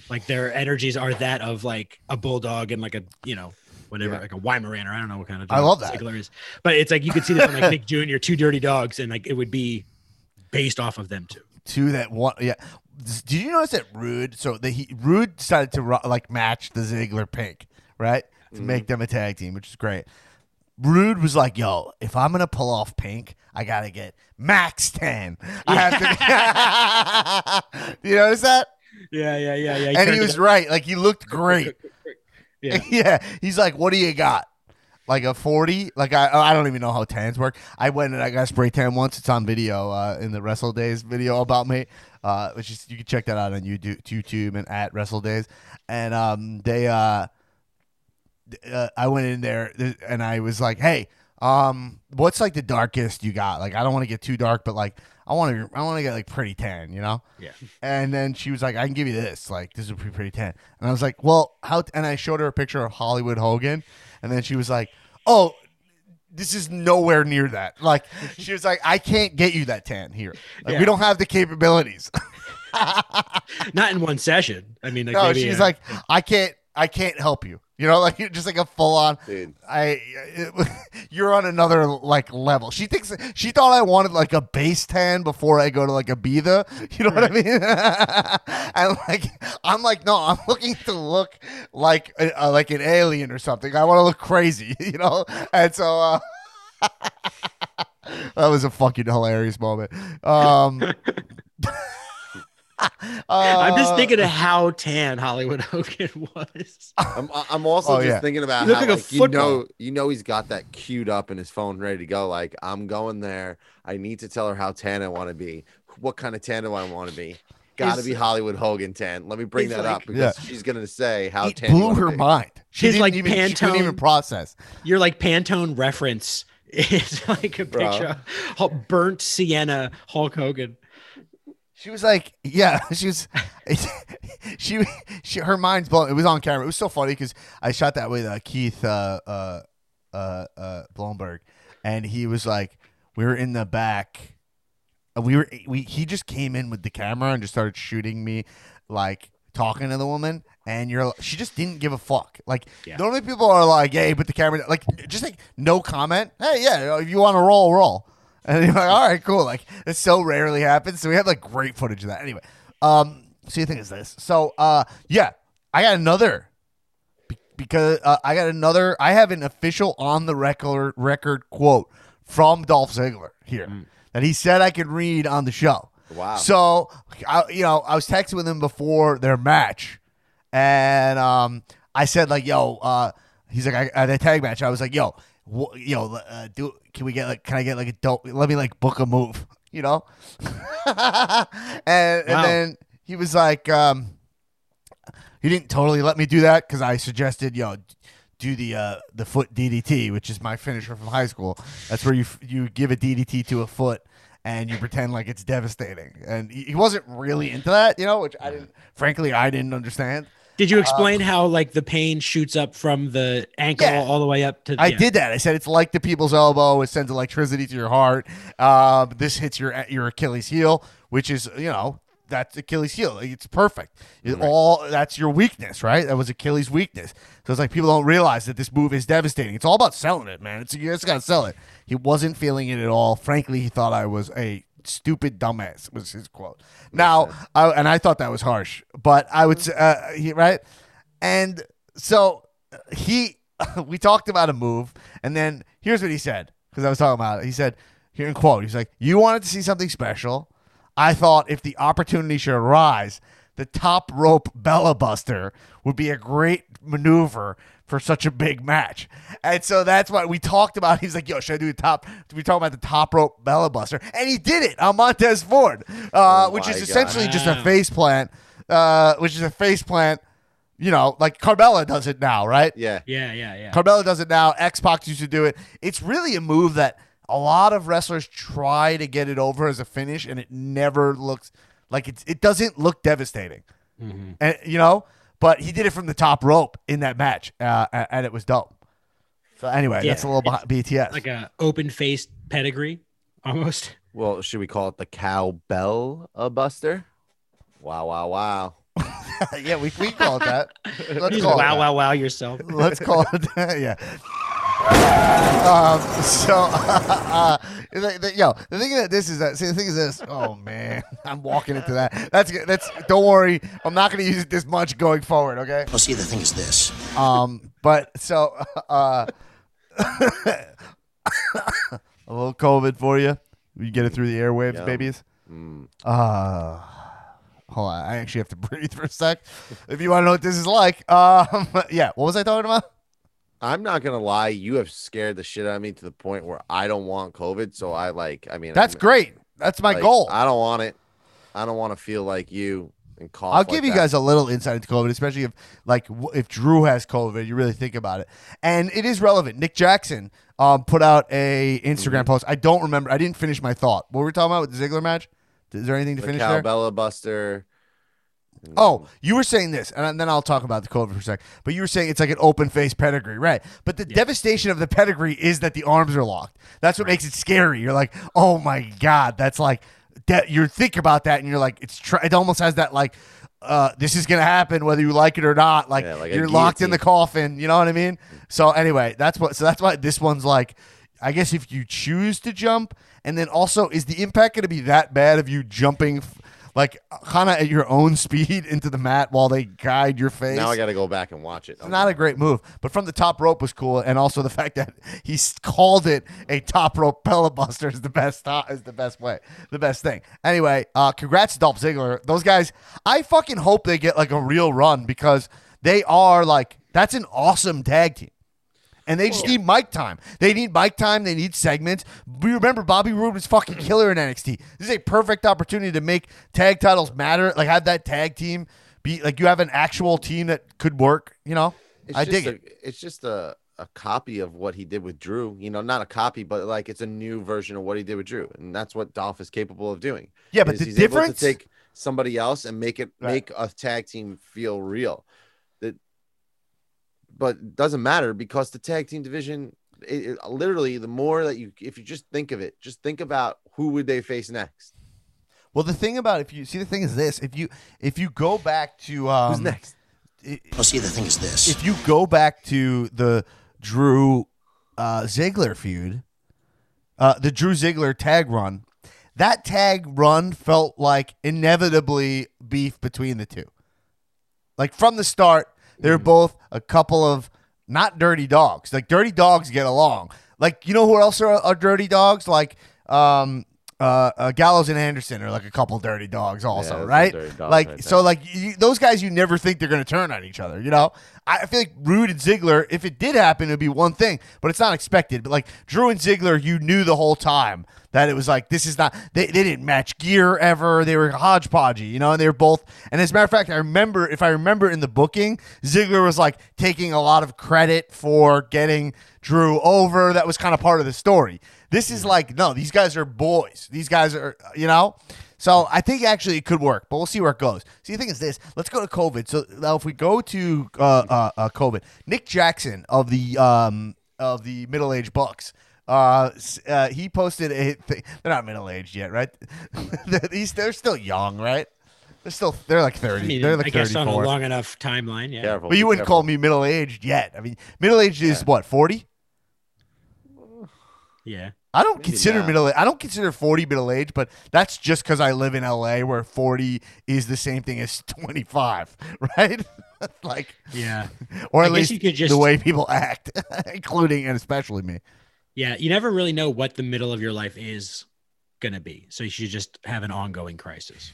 like their energies are that of like a bulldog and like a you know whatever
Yeah.
like a Weimaraner. I don't know what kind of.
I
dog
love that.
Is, but it's like you could see that from like Nick *laughs* Jr. Two dirty dogs, and like it would be based off of them too.
to that one. Yeah. Did you notice that Roode? So the he, Roode decided to like match the Ziggler pink, right? To mm-hmm. make them a tag team, which is great. Roode was like, "Yo, if I'm gonna pull off pink, I gotta get max ten. I have to." *laughs* you notice that?
Yeah, yeah, yeah, yeah.
and he was right. Like he looked *laughs* great.
Yeah. *laughs*
yeah. He's like, "What do you got?" Like a forty? Like I, I don't even know how tans work. I went and I got spray tan once. It's on video uh, in the Wrestle Days video about me. Uh, which is you can check that out on YouTube, YouTube and at Wrestle Days. And um, they, uh, uh, I went in there and I was like, "Hey, um, what's like the darkest you got? Like, I don't want to get too dark, but like, I want to, I want to get like pretty tan, you know?"
Yeah.
And then she was like, "I can give you this. Like, this is pretty pretty tan." And I was like, "Well, how?" And I showed her a picture of Hollywood Hogan, and then she was like, "Oh." This is nowhere near that. Like *laughs* she was like, I can't get you that tan here. Like,
Yeah.
We don't have the capabilities. *laughs*
Not in one session. I mean, like
no,
maybe,
she's
uh,
like, I can't, I can't help you. You know, like just like a full on.
Dude.
I, it, *laughs* you're on another like level. She thinks she thought I wanted like a base tan before I go to like a Ibiza. *laughs* You know what I mean? *laughs* and like, I'm like, no, I'm looking to look like a, uh, like an alien or something. I want to look crazy, you know. And so. uh That was a fucking hilarious moment. Um,
I'm just
uh,
thinking of how tan Hollywood *laughs* Hogan was.
I'm, I'm also
Oh,
just
yeah.
thinking about
You
how
like
like, you know you know he's got that queued up in his phone ready to go. Like I'm going there. I need to tell her how tan I want to be. What kind of tan do I want to be? Got to be Hollywood Hogan tan. Let me bring that
like-
up because
Yeah.
she's gonna say how
it
tan.
blew her
be.
mind. She
His,
didn't
like,
even she couldn't even
Pantone-
process.
Your like Pantone reference *laughs* is like a
Bro.
picture of burnt sienna Hulk Hogan.
She was like, yeah, *laughs* she was, *laughs* she, she, her mind's blown. It was on camera. It was so funny because I shot that with uh, Keith uh, uh, uh, uh, Blomberg, and he was like, we were in the back. and We were, we, he just came in with the camera and just started shooting me, like talking to the woman, and you're, she just didn't give a fuck. Like
Yeah.
normally people are like, hey, put the camera, down." like just like no comment. Hey, yeah, if you want to roll, roll. And you're like, all right, cool. Like it so rarely happens. So we have like great footage of that. Anyway, um, so the thing is this. So uh, yeah, I got another because uh, I got another. I have an official on the record record quote from Dolph Ziggler here that he said I could read on the show.
Wow.
So I, you know, I was texting with him before their match, and um, I said like, "Yo," uh, he's like, I, "At the tag match," I was like, "Yo." Wh- Yo, uh, do can we get like? Can I get like a dope? Let me like book a move, *laughs* you know. *laughs* and, and then he was like, um, he didn't totally let me do that because I suggested, yo, do the uh, the foot DDT, which is my finisher from high school. That's where you f- you give a DDT to a foot and you pretend like it's devastating. And he he wasn't really into that, you know, which I didn't. Frankly, I didn't understand.
Did you explain how like the pain shoots up from the ankle
Yeah.
all the way up to?
I
yeah.
did that. I said it's like the people's elbow. It sends electricity to your heart. Um, this hits your your Achilles heel, which is you know that's Achilles heel. It's perfect. It all that's your weakness, right? That was Achilles' weakness. So it's like people don't realize that this move is devastating. It's all about selling it, man. It's you just gotta sell it. He wasn't feeling it at all. Frankly, he thought I was a stupid dumbass. Was his quote. Now, I, and I thought that was harsh, but I would say, uh, he, right, and so he *laughs* we talked about a move, and then here's what he said because I was talking about it. He said, here in quote, he's like, "You wanted to see something special. I thought if the opportunity should arise, the top rope Bella Buster would be a great maneuver." For such a big match, and so that's what we talked about. He's like, "Yo, should I do the top?" We talking about the top rope Bella Buster, and he did it on Montez Ford, uh,
Oh
which is
God.
essentially just a
Wow.
face plant, uh, which is a face plant. You know, like Carmella does it now, right?
Yeah.
Yeah, yeah, yeah.
Carmella does it now. X Pac used to do it. It's really a move that a lot of wrestlers try to get it over as a finish, and it never looks like it's. It doesn't look devastating, and you know. But he did it from the top rope in that match, uh, and it was dope. So anyway,
Yeah,
that's a little behind BTS.
like a open faced pedigree, almost.
Well, should we call it the cowbell a buster? Wow, wow, wow. *laughs*
yeah, we we call it that. *laughs* Let's call
wow,
it that.
wow, wow yourself.
Let's call it *laughs* that. Yeah. Um, so, *laughs* uh, the, the, yo, the thing that this is that. See, the thing is this. Oh man, *laughs* I'm walking into that. That's good. That's. Don't worry. I'm not going to use it this much going forward. Okay.
Well, see, the thing is this.
Um, but so, *laughs* uh, *coughs* a little COVID for you. You get it through the airwaves,
Yum.
babies.
Mm.
Uh, hold on. I actually have to breathe for a sec. If you want to know what this is like, um, yeah. What was I talking about?
I'm not gonna lie, you have scared the shit out of me to the point where I don't want COVID. So I like, I mean,
That's
I'm-
great. That's my
like,
goal.
I don't want it. I don't want to feel like you and cough.
I'll
like
give you
that.
guys a little insight into COVID, especially if like if Drew has COVID, you really think about it, and it is relevant. Nick Jackson um, put out a
Mm-hmm.
Instagram post. I don't remember. I didn't finish my thought. What were we talking about with the Ziggler match? Is there anything to
the
finish there?
cowbella buster.
Oh, you were saying this, and then I'll talk about the COVID for a sec. But you were saying it's like an open face pedigree, right? But the devastation of the pedigree is that the arms are locked. That's what makes it scary. You're like, oh my god, that's like, that. you think about that, and you're like, it's. Tr- it almost has that like, uh, this is gonna happen whether you like it or not. Like,
Yeah, like
you're locked in the coffin. You know what I mean? So anyway, that's what. So that's why this one's like. I guess if you choose to jump, and then also, is the impact going to be that bad of you jumping, f- like kind of at your own speed *laughs* into the mat while they guide your face?
Now I got to go back and watch it.
It's not a great move, but from the top rope was cool, and also the *laughs* fact that he called it a top rope *laughs* pellet is the best. Is the best way, the best thing. Anyway, uh, congrats to Dolph Ziggler. Those guys, I fucking hope they get like a real run because they are like that's an awesome tag team. And they just need mic time. They need mic time. They need segments. We remember Bobby Roode was fucking killer in NXT. This is a perfect opportunity to make tag titles matter. Like have that tag team be like you have an actual team that could work. You know,
It's
I
just
dig
a,
it.
It's just a, a copy of what he did with Drew. You know, not a copy, but like it's a new version of what he did with Drew, and that's what Dolph is capable of doing.
Yeah, but the difference.
to take somebody else and make it
Right.
make a tag team feel real. That, but it doesn't matter because the tag team division, it, it- literally, the more that you, if you just think of it, just think about who would they face next.
well, the thing about if you see the thing is this: if you if you go back to um,
Who's next?
Well, see, the thing is this.
if you go back to the Drew uh, Ziggler feud, uh, the Drew Ziggler tag run, that tag run felt like inevitably beef between the two. Like from the start, they're both a couple of not dirty dogs. Like dirty dogs get along. Like you know who else are, are dirty dogs? Like um, uh, uh, Gallows and Anderson are like a couple dirty dogs also,
are
right?
dogs
like
right
so, like you, those guys, you never think they're going to turn on each other. You know, I I feel like Roode and Ziggler, if it did happen, it'd be one thing, but it's not expected. But like Drew and Ziggler, you knew the whole time that it was like this is not they, they didn't match gear ever. They were hodgepodgey, you know, and they were both. And as a matter of fact, I remember if I remember in the booking, Ziggler was like taking a lot of credit for getting Drew over. That was kind of part of the story. This is like no, these guys are boys. These guys are you know. So I think actually it could work, but we'll see where it goes. See, the thing is this: let's go to COVID. So now, if we go to uh, uh, uh, COVID, Nick Jackson of the um, of the middle aged Bucks. Uh, uh, he posted a thing. They're not middle aged yet, right? *laughs* These they're still young, right? They're still they're like
I
thirty.
mean,
they're like
I guess on a long enough timeline. Yeah.
Careful.
But you wouldn't
careful.
call me middle aged yet. I mean, middle aged is what forty.
Yeah.
I don't
Maybe
consider
not.
middle. I don't consider forty middle age, but that's just because I live in LA, where forty is the same thing as *laughs* twenty five, right? *laughs* like,
Yeah. *laughs*
or at least
you could just-
the way people act, including and especially me.
Yeah. You never really know what the middle of your life is going to be. So you should just have an ongoing crisis.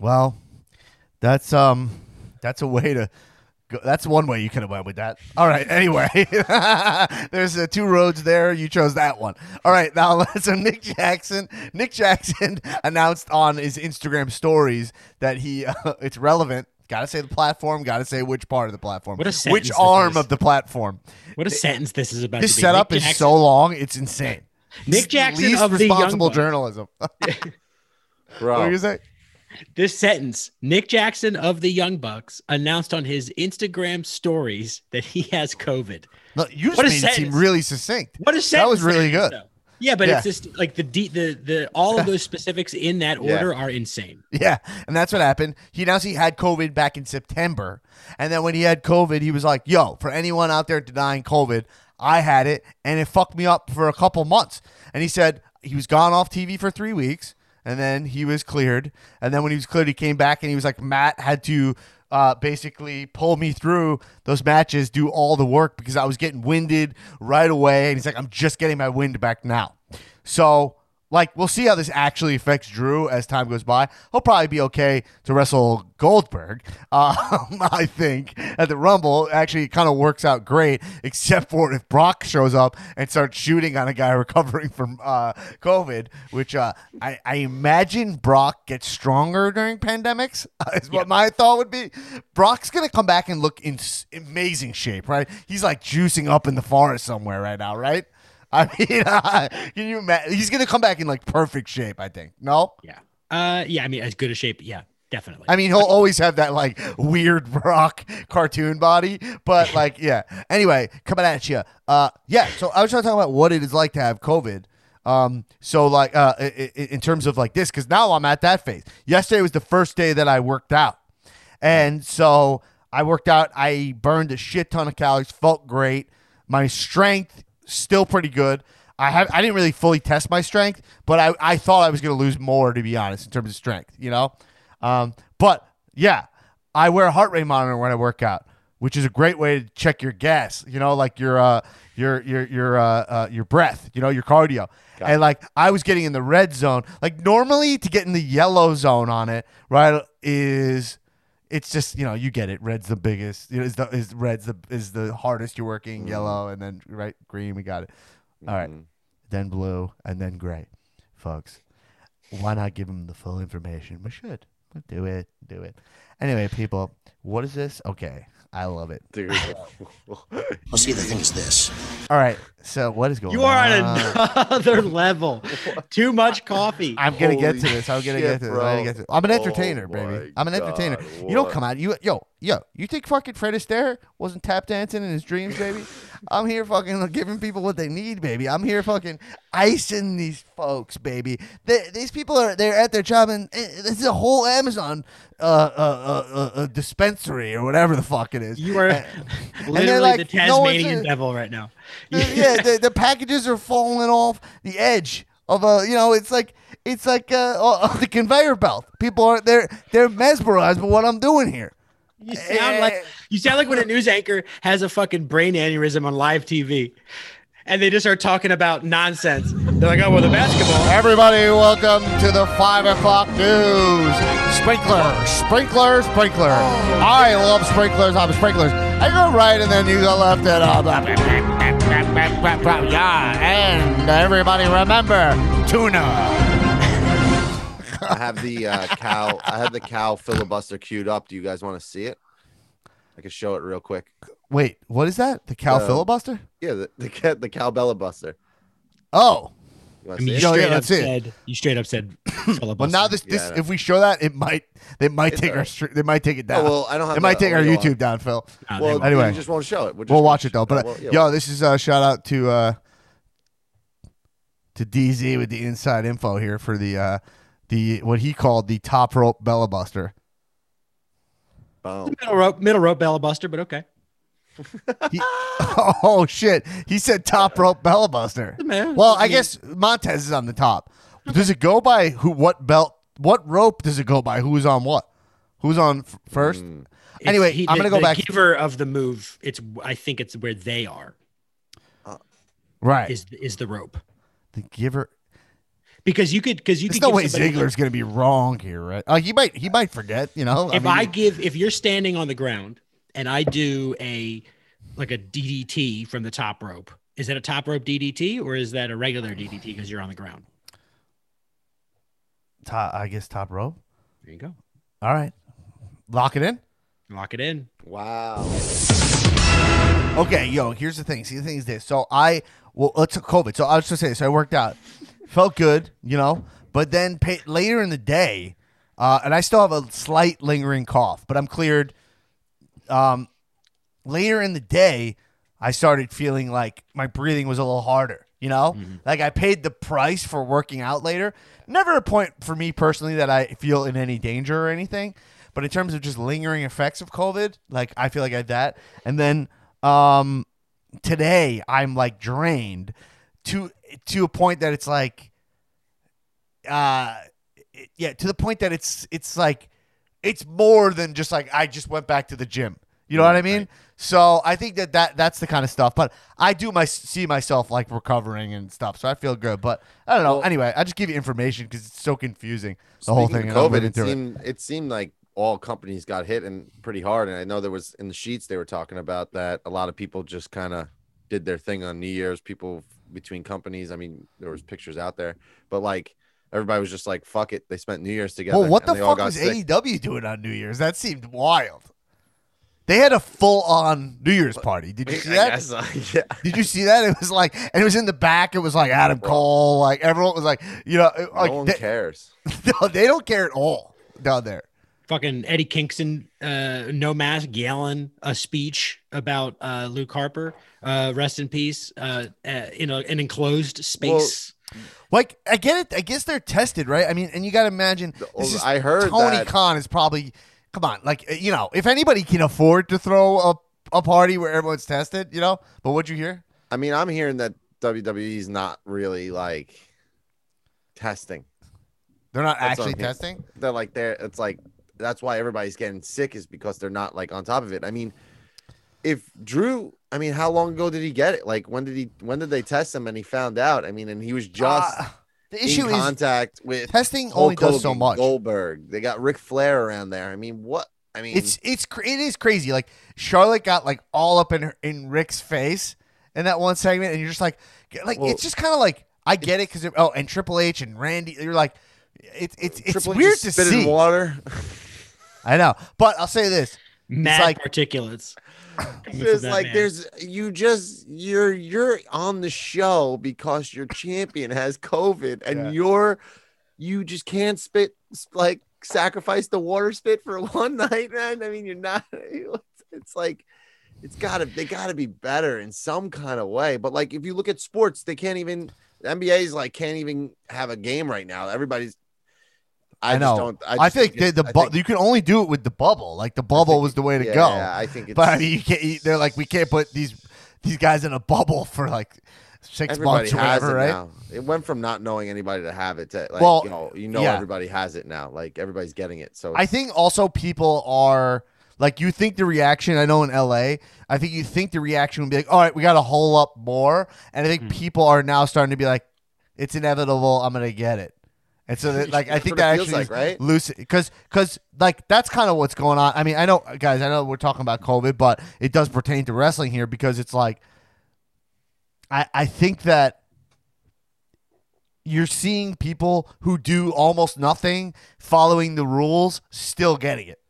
Well, that's um, that's a way to. Go. That's one way you could have went with that. All right. Anyway, *laughs* there's uh, two roads there. You chose that one. All right. Now, *laughs* so Nick Jackson. Nick Jackson *laughs* announced on his Instagram stories that he. Uh, it's relevant. Got to say the platform. Got to say which part of the platform.
What a
which arm of the platform.
What a sentence this is about
This
to be.
setup
Nick
is
Jackson-
so long. It's insane.
Nick Jackson
least
of the Young
responsible journalism. what
Bro.
were you say?
This sentence, Nick Jackson of the Young Bucks announced on his Instagram stories that he has COVID.
No, you just
What a
made it seem really succinct.
What a sentence
That was really good.
though. Yeah, but
Yeah.
it's just like the de- the the all of those *laughs* specifics in that
Yeah.
order are insane.
Yeah, and that's what happened. He announced he had COVID back in September, and then when he had COVID, he was like, "Yo, for anyone out there denying COVID, I had it, and it fucked me up for a couple months." And he said he was gone off TV for three weeks, and then he was cleared, and then when he was cleared, he came back, and he was like, "Matt had to." Uh, basically pull me through those matches, do all the work because I was getting winded right away. And he's like, I'm just getting my wind back now. So like we'll see how this actually affects Drew as time goes by. He'll probably be okay to wrestle Goldberg. *laughs* Um, I think at the Rumble actually kind of works out great, except for if Brock shows up and starts shooting on a guy *laughs* recovering from uh, COVID, which uh, I, I imagine Brock gets stronger during pandemics. *laughs* Is what my thought would be. Brock's gonna come back and look in s- amazing shape, right? He's like juicing up in the forest somewhere right now, right? *laughs* I mean, uh, can you imagine? He's gonna come back in like perfect shape. I think. No,
Yeah. Uh yeah, I mean as good a shape, yeah, definitely.
I mean he'll always have that like weird *laughs* rock cartoon body, but like yeah. Anyway, coming at you. Uh, yeah. So I was trying to talk about what it is like to have COVID. Um, so like uh, in terms of like this, because now I'm at that phase. Yesterday was the first day that I worked out, and so I worked out. I burned a shit ton of calories. Felt great. My strength still pretty good. I have I didn't really fully test my strength, but I, I thought I was gonna lose more to be honest in terms of strength, you know? Um, but yeah, I wear a heart rate monitor when I work out, which is a great way to check your gas, you know, like your uh your your your uh, uh your breath, you know, your cardio. and like I was getting in the red zone. Like normally to get in the yellow zone on it, right, is it's just you know you get it. Red's the biggest. You know, is the is red's the is the hardest you're working. Mm-hmm. Yellow and then right green. We got it. All right, mm-hmm. then blue and then gray, folks. Why not give them the full information? We should. We Do it. Do it. Anyway, people, what is this? Okay, I love it.
Dude. *laughs*
Well, see, the thing is this.
All right, so what is going on?
you are
on?
on another *laughs* level. Too much coffee.
I'm gonna get to this. I'm gonna
shit,
get to this. I'm, gonna get to this. I'm an
Oh
entertainer,
my
baby. I'm an entertainer.
God,
You don't come out. You yo yo. You think fucking Fred Astaire wasn't tap dancing in his dreams, baby? *laughs* I'm here fucking giving people what they need, baby. I'm here fucking icing these folks, baby. They, these people are they're at their job, and eh, this is a whole Amazon uh, uh, uh, uh, uh, dispensary or whatever the fuck it is.
You are
And- and
literally
like,
the Tasmanian
a-
devil right now.
yeah, the, the packages are falling off the edge of a, you know, it's like it's like uh, uh, the conveyor belt. People are they're they're mesmerized by what I'm doing here.
You sound like you sound like when a news anchor has a fucking brain aneurysm on live TV, and they just start talking about nonsense. They're like, "Oh, well, the basketball."
Everybody, welcome to the five o'clock news. Sprinkler, sprinkler, sprinkler. I love sprinklers. I'm sprinklers. I go right and then you go left and uh, blah, blah, blah, blah, blah, Yeah, and everybody remember tuna.
I have the uh, cow. I have the cow filibuster queued up. Do you guys want to see it? I can show it real quick.
Wait, what is that? The cow
Uh,
filibuster?
Yeah, the the, the cow Bella buster.
Oh,
You
I mean, you
it?
Yo, yeah,
straight up
it.
said you straight up said *coughs* filibuster.
well now this this
Yeah,
if we show that it might they might
It's
take our
alright.
str- they might take it
Oh,
down.
well, I don't have
It might take our YouTube
on.
down, Phil.
No, they
Well.
Anyway.
you just won't show it. We're just
We'll watch it though. But uh,
well, yeah,
yo, this is a shout out to uh to DZ with the inside info here for the uh the what he called the top rope Bella Buster.
boom.
middle rope, middle rope, Bella Buster, but okay.
He- *laughs* oh shit! He said top rope Bella Buster.
Man,
Well, I guess Montez is on the top. Does it go by who? What belt? What rope does it go by? Who's on what? Who's on f- first?
Mm.
anyway,
he-
I'm gonna go
the
back-
Giver of the move. It's I think it's where they are.
Right.
Is is the rope
the giver.
Because you could because you
There's
could
no
give
way Ziggler's gonna be wrong here, right? Uh, he might. He might forget. You know.
if
mean,
I give if you're standing on the ground and I do a like a DDT from the top rope, is that a top rope DDT or is that a regular DDT because you're on the ground?
top, I guess top rope.
There you go.
All right. Lock it in.
Lock it in.
Wow.
Okay, yo, here's the thing. See, the thing is this. So I, well, let's COVID. So I was just saying. So I worked out, felt good, you know. But then pay, later in the day, uh, and I still have a slight lingering cough, but I'm cleared. Um, later in the day, I started feeling like my breathing was a little harder. You know, like I paid the price for working out later. Never a point for me personally that I feel in any danger or anything. But in terms of just lingering effects of COVID, like I feel like I had that. And then um, today I'm like drained to to a point that it's like, uh, yeah, to the point that it's it's like it's more than just like I just went back to the gym. You know what I mean? So I think that, that that's the kind of stuff. But I do my see myself like recovering and stuff, so I feel good. But I don't know.
Well-
anyway, I just give you information because it's so confusing the whole thing.
of COVID, it
through it.
it seemed like all companies got hit and pretty hard. And I know there was in the sheets they were talking about that a lot of people just kind of did their thing on New Year's. People between companies. I mean, there was pictures out there, but like everybody was just like, "Fuck it." They spent New Year's together.
Well, what the fuck was
sick.
AEW doing on New Year's? That seemed wild. They had a full on New Year's party. Did you see that?
guess, uh, *laughs* yeah.
Did you see that? It was like, and it was in the back. It was like Adam Cole. Like everyone was like, you know,
No
like
one
they,
cares. *laughs*
no, they don't care at all down there.
Fucking Eddie Kingston, uh, no mask, yelling a speech about uh, Luke Harper. Uh, rest in peace. Uh, uh, in a, an enclosed space.
Like I get it. I guess they're tested, right? I mean, and you got to imagine. This is,
I heard
Tony
that-
Khan is probably. Come on, like you know, if anybody can afford to throw a a party where everyone's tested, you know. But what'd you hear?
I mean, I'm hearing that WWE's not really like testing.
They're not
That's
actually testing.
They're like they're it's like that's why everybody's getting sick is because they're not like on top of it. I mean, if Drew, I mean, how long ago did he get it? Like when did he when did they test him and he found out? I mean, and he was just
Uh, the issue
in
is
contact with
testing
Hulk
only does so much.
Goldberg. They got Ric Flair around there. I mean, what? I mean,
It's it's it is crazy. Like Charlotte got like all up in her, in Ric's face in that one segment, and you're just like, like
Well,
it's just kind of like I get it because oh, and Triple H and Randy, you're like, it's it's it's
Triple
weird to
spit in
see.
water. *laughs*
I know, but I'll say this:
Mad
like-
particulates. *coughs* coming from
There's like
man.
there's you just you're you're on the show because your champion has COVID and
Yeah.
you're you just can't spit like sacrifice the water spit for *laughs* one night, man. I mean, you're not. *laughs* It's like it's gotta they gotta be better in some kind of way. But like if you look at sports, they can't even the NBA's like can't even have a game right now. Everybody's. I,
I know.
Just don't,
I,
just
think the,
it's-
the
I
bu-
think-
you can only do it with the bubble. Like the bubble was the way to
yeah,
go.
yeah, I think it's *laughs*
but I mean, you can't. They're like, we can't put these these guys in a bubble for like six
everybody
months or
has
whatever,
it
right?
now. It went from not knowing anybody to have it to like
Well,
you know, you know
yeah.
everybody has it now. Like everybody's getting it. So
I think also people are like you think the reaction. I know in LA, I think you think the reaction would be like, all right, we got to hole up more, and I think hmm. people are now starting to be like, it's inevitable. I'm gonna get it. And so, *laughs* that, like, I think that actually
like, right?
loose because because like that's kind of what's going on. I mean, I know, guys, I know we're talking about COVID, but it does pertain to wrestling here because it's like I, I think that you're seeing people who do almost nothing following the rules still getting it.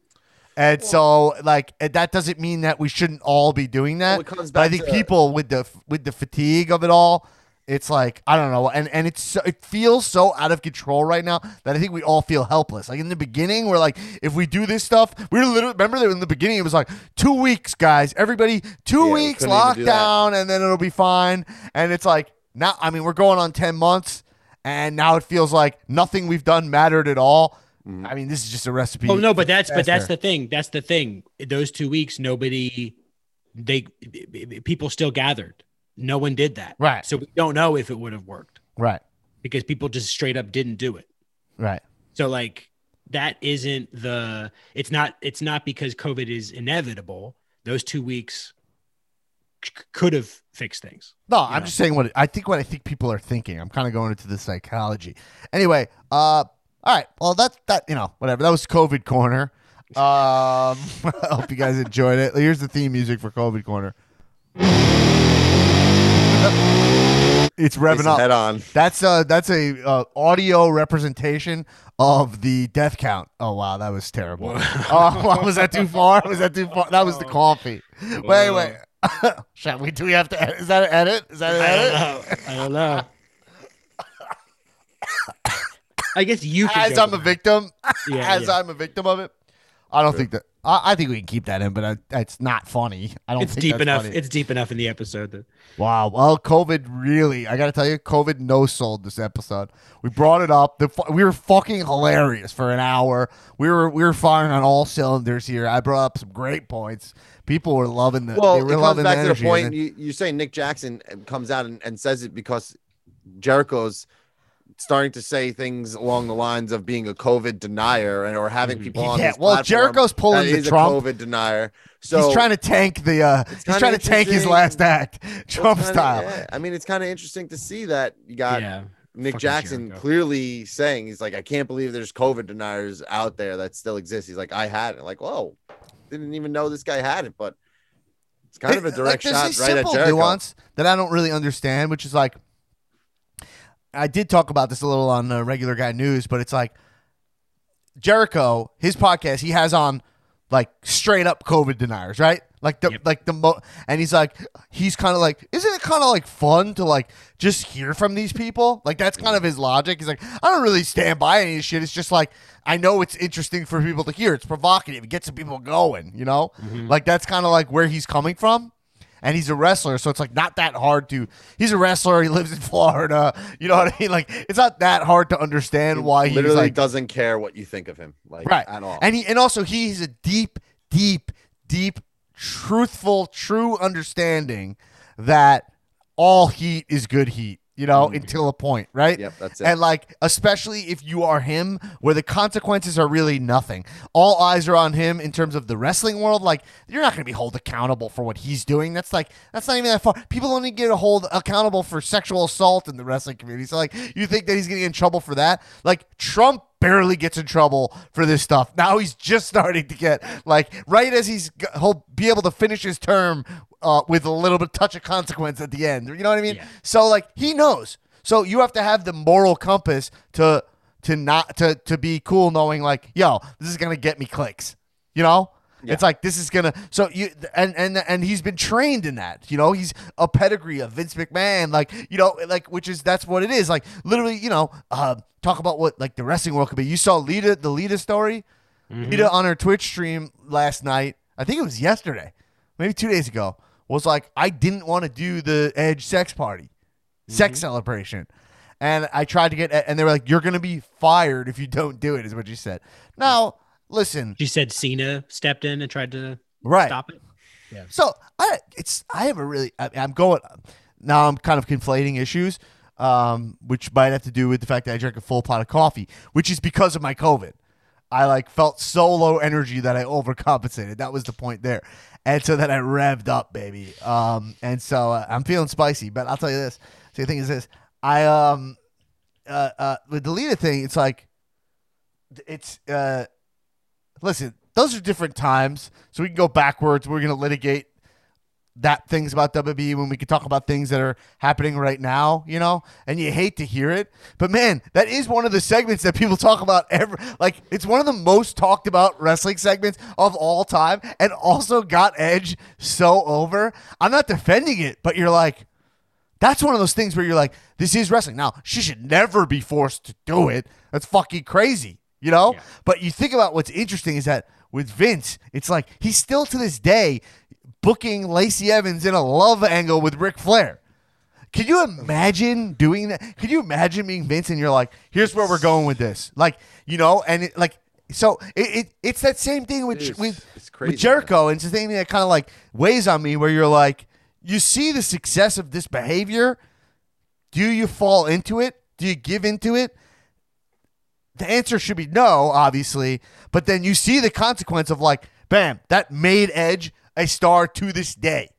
And so like that doesn't mean that we shouldn't all be doing that.
Well,
but I think
to-
people with the with the fatigue of it all, it's like I don't know, and and it's so, it feels so out of control right now that I think we all feel helpless. Like in the beginning, we're like, if we do this stuff, we were literally remember that in the beginning it was like two weeks, guys, everybody, two
Yeah,
weeks
couldn't do
lockdown, and then it'll be fine. And it's like now, I mean, we're going on ten months, and now it feels like nothing we've done mattered at all.
Mm-hmm.
I mean, this is just a recipe.
Oh no, but that's but that's the thing. That's the thing. Those two weeks, nobody, they, people still gathered. No one did that.
Right.
So we don't know if it would have worked
right,
because people just straight up didn't do it.
right.
So like that isn't the. It's not. It's not because COVID is inevitable. Those two weeks c- could have fixed things.
No, I'm
know?
just saying what I think. What I think people are thinking. I'm kind of going into the psychology. Anyway, uh, all right. Well, that's that. You know, whatever. That was COVID corner. Um, *laughs* I hope you guys enjoyed it. Here's the theme music for COVID corner. It's revving up.
Head on.
That's a that's a uh, audio representation of the death count. Oh wow, that was terrible. *laughs* Oh, was that too far? Was that too far? That was the coffee. Wait, wait. *laughs* Shall we? Do we have to? Edit? Is that an edit? Is that an edit?
I don't know. *laughs* I guess you could
As I'm a victim,
Yeah,
as
yeah.
I'm a victim of it. I don't think that. I, I think we can keep that in, but I, it's not funny. I don't.
It's
think
deep
that's
enough.
funny.
It's deep enough in the episode that
Wow. Well, COVID really, I got to tell you, COVID no sold this episode. We brought it up. The we were fucking hilarious for an hour. We were we were firing on all cylinders here. I brought up some great points. People were loving the.
Well,
they
it comes
loving
back to the point.
then-
You, you're saying Nick Jackson comes out and, and says it because Jericho's starting to say things along the lines of being a COVID denier and or having people on *laughs*
Yeah,
his
well, Jericho's pulling the Trump.
COVID denier. So
he's trying to tank the. uh He's trying to tank his last act, Trump
kinda-
style.
yeah, I mean, it's kind of interesting to see that you got
yeah.
Nick
fucking
Jackson
Jericho.
clearly saying he's like, I can't believe there's COVID deniers out there that still exist. He's like, I had it. Like, whoa, didn't even know this guy had it, but it's kind of a
Like,
direct
there's
shot right at Jericho.
nuance that I don't really understand, which is like, I did talk about this a little on uh, regular guy news, but it's like Jericho, his podcast, he has on like straight up COVID deniers, right? Like the
Yep.
like the mo, and he's like he's kind of like, isn't it kind of like fun to like just hear from these people? Like that's kind of his logic. He's like, I don't really stand by any shit. It's just like I know it's interesting for people to hear. It's provocative. It gets some people going. You know, like that's kind of like where he's coming from and he's a wrestler, so it's like not that hard to. He's a wrestler. He lives in *laughs* Florida. You know what I mean? Like it's not that hard to understand why he
literally
like
doesn't care what you think of him, like
right
at all.
And he and also he's a deep, deep, deep, truthful, true understanding that all heat is good heat. You know, mm. until a point, right?
Yep, that's it.
And like, especially if you are him, where the consequences are really nothing. All eyes are on him in terms of the wrestling world. Like, you're not going to be held accountable for what he's doing. That's like, that's not even that far. People only get hold accountable for sexual assault in the wrestling community. So, like, you think that he's going to get in trouble for that? Like, Trump barely gets in trouble for this stuff. Now he's just starting to get like right as he's he'll be able to finish his term uh, with a little bit touch of consequence at the end. You know what I mean?
Yeah.
So like he knows. So you have to have the moral compass to to not to to be cool, knowing like, yo, this is gonna get me clicks. You know. It's like this is gonna so you and and and he's been trained in that. You know, he's a pedigree of Vince McMahon, like you know, like which is that's what it is. Like literally, you know, uh, talk about what like the wrestling world could be. You saw Lita, the Lita story. Lita on her Twitch stream last night. I think it was yesterday, maybe two days ago. Was like I didn't want to do the Edge sex party, sex celebration. And I tried to get, and they were like, "You're gonna be fired if you don't do it," is what she said. Now, listen,
She said Cena stepped in and tried to
right?
stop it. Yeah.
So I it's I have a really I, I'm going now. I'm kind of conflating issues, um, which might have to do with the fact that I drank a full pot of coffee, which is because of my COVID. I like felt so low energy that I overcompensated. That was the point there, and so then I revved up, baby. Um, and so uh, I'm feeling spicy. But I'll tell you this. So the thing is this: I um, uh, uh, with the Lita thing, it's like it's uh listen, those are different times, so we can go backwards. We're gonna litigate that things about WWE when we can talk about things that are happening right now, you know, and you hate to hear it. But man, that is one of the segments that people talk about ever. Like, it's one of the most talked about wrestling segments of all time and also got Edge so over. I'm not defending it, but you're like, that's one of those things where you're like, this is wrestling. Now, she should never be forced to do it. That's fucking crazy, you know? But you think about what's interesting is that with Vince, it's like he's still to this day booking Lacey Evans in a love angle with Ric Flair. Can you imagine doing that? Can you imagine being Vince and you're like, here's where we're going with this? Like, you know, and it, like, so it, it it's that same thing with with, with Jericho, and it's the thing that kind of like weighs on me where you're like, you see the success of this behavior. Do you fall into it? Do you give into it? The answer should be no, obviously. But then you see the consequence of like, bam, that made Edge a star to this day.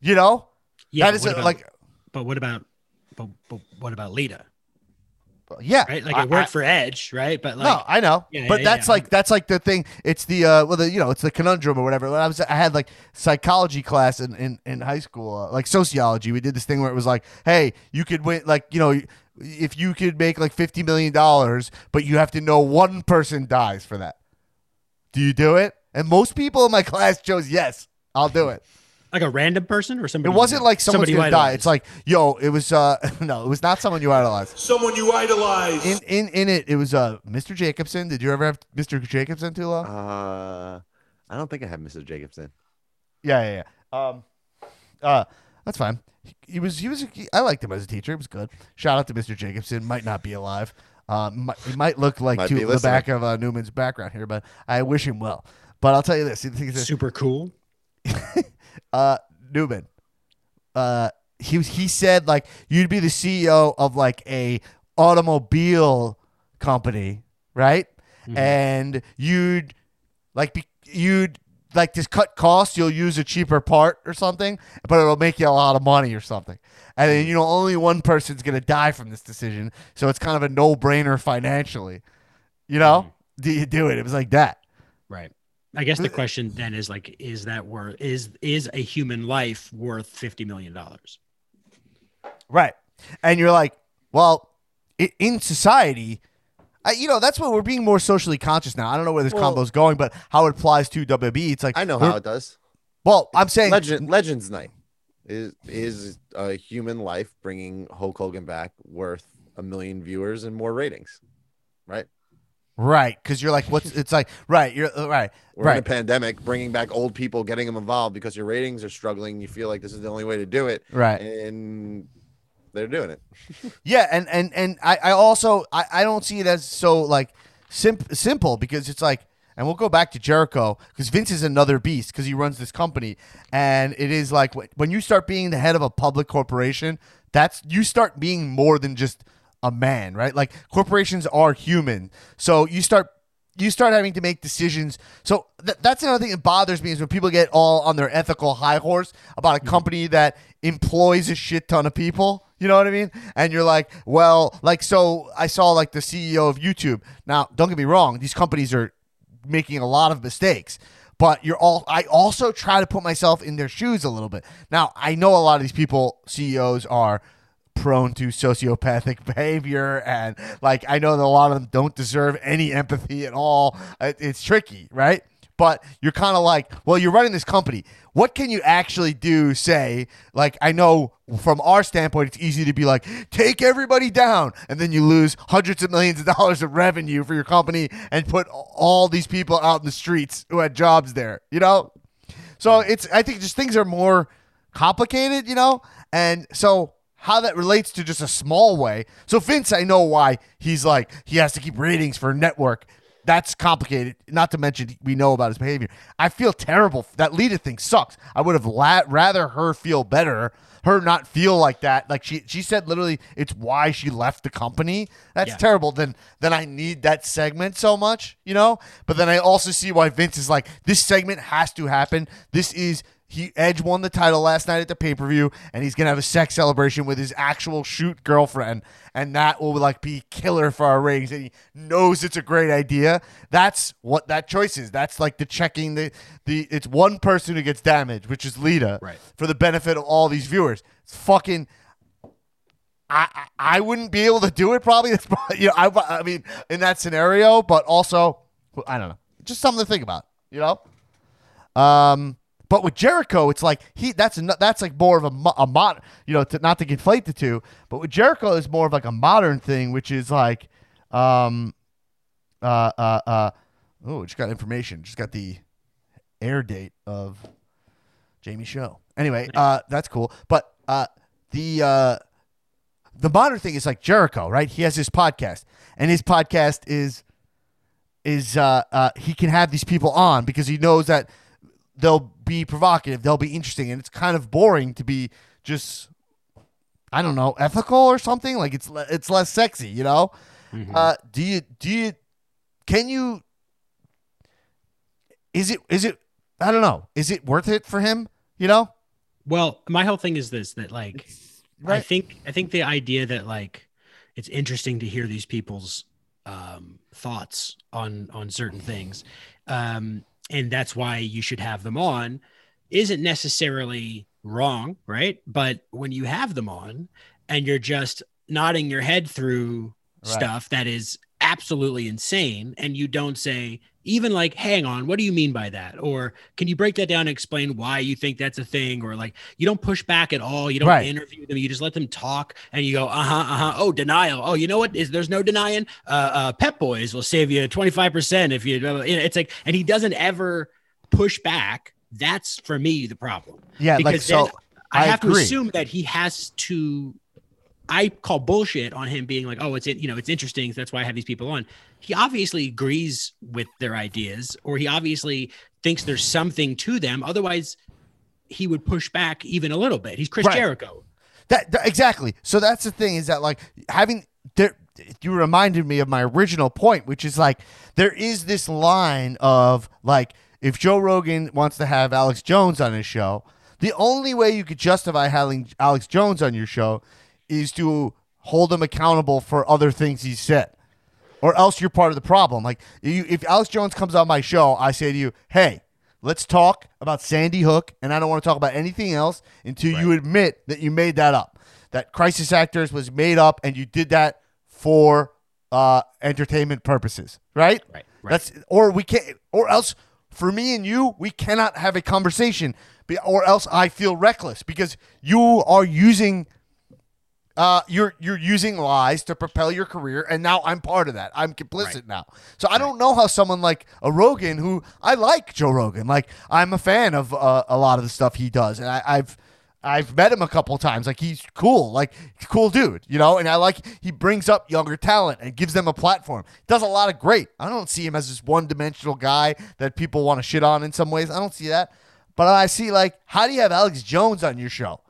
You know?
Yeah,
that
but what
a,
about-
like,
But what about, but, but what about Lita?
yeah.
Right, like
I-
it worked
I-
for Edge, right? But like,
no, I know,
Yeah,
but
yeah,
that's
yeah.
like that's like the thing. It's the uh, well, the you know, it's the conundrum or whatever. When I was, I had like psychology class in in, in high school, uh, like sociology. We did this thing where it was like, hey, you could win, like you know, if you could make like fifty million dollars, but you have to know one person dies for that. Do you do it? And most people in my *laughs* class chose yes. I'll do it.
like a random person or somebody?
It
wasn't
like someone's
somebody
gonna die. It's like, yo, it was uh *laughs* no, it was not someone you idolized.
Someone you idolize.
In in in it, it was uh Mr. Jacobson. Did you ever have Mr. Jacobson, Tula?
Uh, I don't think I have Mr. Jacobson.
Yeah, yeah, yeah. Um, uh, that's fine. He, he was, he was. I liked him as a teacher. It was good. Shout out to Mr. Jacobson. Might not be alive. Um, might, he might look like
Might
to the
listening.
back of uh, Newman's background here, but I wish him well. But I'll tell you this: the thing is,
super cool. *laughs*
uh, Newman, uh, he was- he said like you'd be the CEO of like a automobile company, right? And you'd like be, you'd like to cut costs. You'll use a cheaper part or something, but it'll make you a lot of money or something. And then you know only one person's gonna die from this decision, so it's kind of a no brainer financially. You know, mm-hmm. do you do it? It was like that.
Right. I guess the question then is like, is that worth is is a human life worth fifty million dollars?
Right. And you're like, well, in society, I, you know, that's what we're being more socially conscious now. I don't know where this
Well-
combo's going, but how it applies to WB, it's like
I know how it does.
Well, I'm saying
Legend Legends Night is is a human life bringing Hulk Hogan back worth a million viewers and more ratings, right?
right because you're like, what's it's like, right? You're uh, right,
We're in a pandemic, bringing back old people, getting them involved because your ratings are struggling. You feel like this is the only way to do it,
right.
and they're doing it.
Yeah, and and and I, I also I, I don't see it as so like simp- simple because it's like and we'll go back to Jericho because Vince is another beast because he runs this company and it is like wh- when you start being the head of a public corporation that's you start being more than just a man right like corporations are human so you start you start having to make decisions. So th- that's another thing that bothers me is when people get all on their ethical high horse about a hmm. company that employs a shit ton of people. You know what I mean? And you're like, well, like, so I saw like the CEO of YouTube. Now, don't get me wrong, these companies are making a lot of mistakes. But you're all. I also try to put myself in their shoes a little bit. Now I know a lot of these people, CEOs, are prone to sociopathic *laughs* behavior and like I know that a lot of them don't deserve any empathy at all. It's tricky, right? But you're kind of like, well, you're running this company. What can you actually do? Say, like, I know from our standpoint, it's easy to be like, take everybody down, and then you lose hundreds of millions of dollars of revenue for your company and put all these people out in the streets who had jobs there, you know? So mm. it's I think just things are more complicated, you know? And so how that relates to just a small way. So Vince, I know why he's like he has to keep ratings for network. That's complicated. Not to mention we know about his behavior. I feel terrible. That Lita thing sucks. I would have la- rather her feel better, her not feel like that. Like she she said literally it's why she left the company. That's
Yeah.
terrible. Then then I need that segment so much, you know? But then I also see why Vince is like this segment has to happen. This is he Edge won the title last night at the pay per view, and he's gonna have a sex celebration with his actual shoot girlfriend, and that will like be killer for our ratings. And he knows it's a great idea. That's what that choice is. That's like the checking the the. It's one person who gets damaged, which is Lita,
Right.
for the benefit of all these viewers. It's fucking. I, I wouldn't be able to do it probably. *laughs* That's probably, you know I I mean in that scenario, but also I don't know, just something to think about. You know. Um, but with Jericho, it's like he that's that's like more of a, a mod, you know, to, not to conflate the two. But with Jericho, is more of like a modern thing, which is like, um, uh, uh, uh, oh, just got information, just got the air date of Jamie show. Anyway, uh, that's cool. But uh, the uh, the modern thing is like Jericho, right? He has his podcast, and his podcast is is uh, uh, he can have these people on because he knows that they'll be provocative, they'll be interesting, and it's kind of boring to be just I don't know ethical or something. Like it's le- it's less sexy, you know. Uh, do you do you can you is it is it I don't know is it worth it for him? You know,
Well, my whole thing is this that like I think I think the idea that like it's interesting to hear these people's um, thoughts on on certain things, um, and that's why you should have them on, isn't necessarily wrong, right? But when you have them on and you're just nodding your head through
Right.
stuff that is absolutely insane, and you don't say even like, "Hang on, what do you mean by that?" or "Can you break that down and explain why you think that's a thing?" or like you don't push back at all. You don't
Right.
interview them. You just let them talk, and you go, "Uh huh, uh huh." Oh, denial. Oh, you know what? Is there's no denying? Uh, uh, Pep Boys will save you twenty five percent if you. you know, It's like, and he doesn't ever push back. That's for me the problem.
yeah, like
Because
so.
I,
I
have to assume that he has to. I call bullshit on him being like, "Oh, it's you know, it's interesting. So that's why I have these people on." He obviously agrees with their ideas, or he obviously thinks there's something to them. Otherwise, he would push back even a little bit. He's Chris
Right.
Jericho.
That, that- exactly. So that's the thing is that like having there you reminded me of my original point, which is like there is this line of like if Joe Rogan wants to have Alex Jones on his show, the only way you could justify having Alex Jones on your show is to hold him accountable for other things he said. Or else you're part of the problem. Like you, if Alex Jones comes on my show, I say to you, "Hey, let's talk about Sandy Hook, and I don't want to talk about anything else until you admit that you made that up. That Crisis Actors was made up, and you did that for uh, entertainment purposes, right?
Right, right.
That's or we can't, or else for me and you, we cannot have a conversation, or else I feel reckless because you are using uh, you're you're using lies to propel your career, and now I'm part of that. I'm complicit now. So I don't know how someone like a Rogan, who I like Joe Rogan, like I'm a fan of uh, a lot of the stuff he does, and I, I've I've met him a couple times. Like he's cool, like he's a cool dude, you know. And I like he brings up younger talent and gives them a platform. Does a lot of great. I don't see him as this one dimensional guy that people want to shit on in some ways. I don't see that. But I see like, how do you have Alex Jones on your show?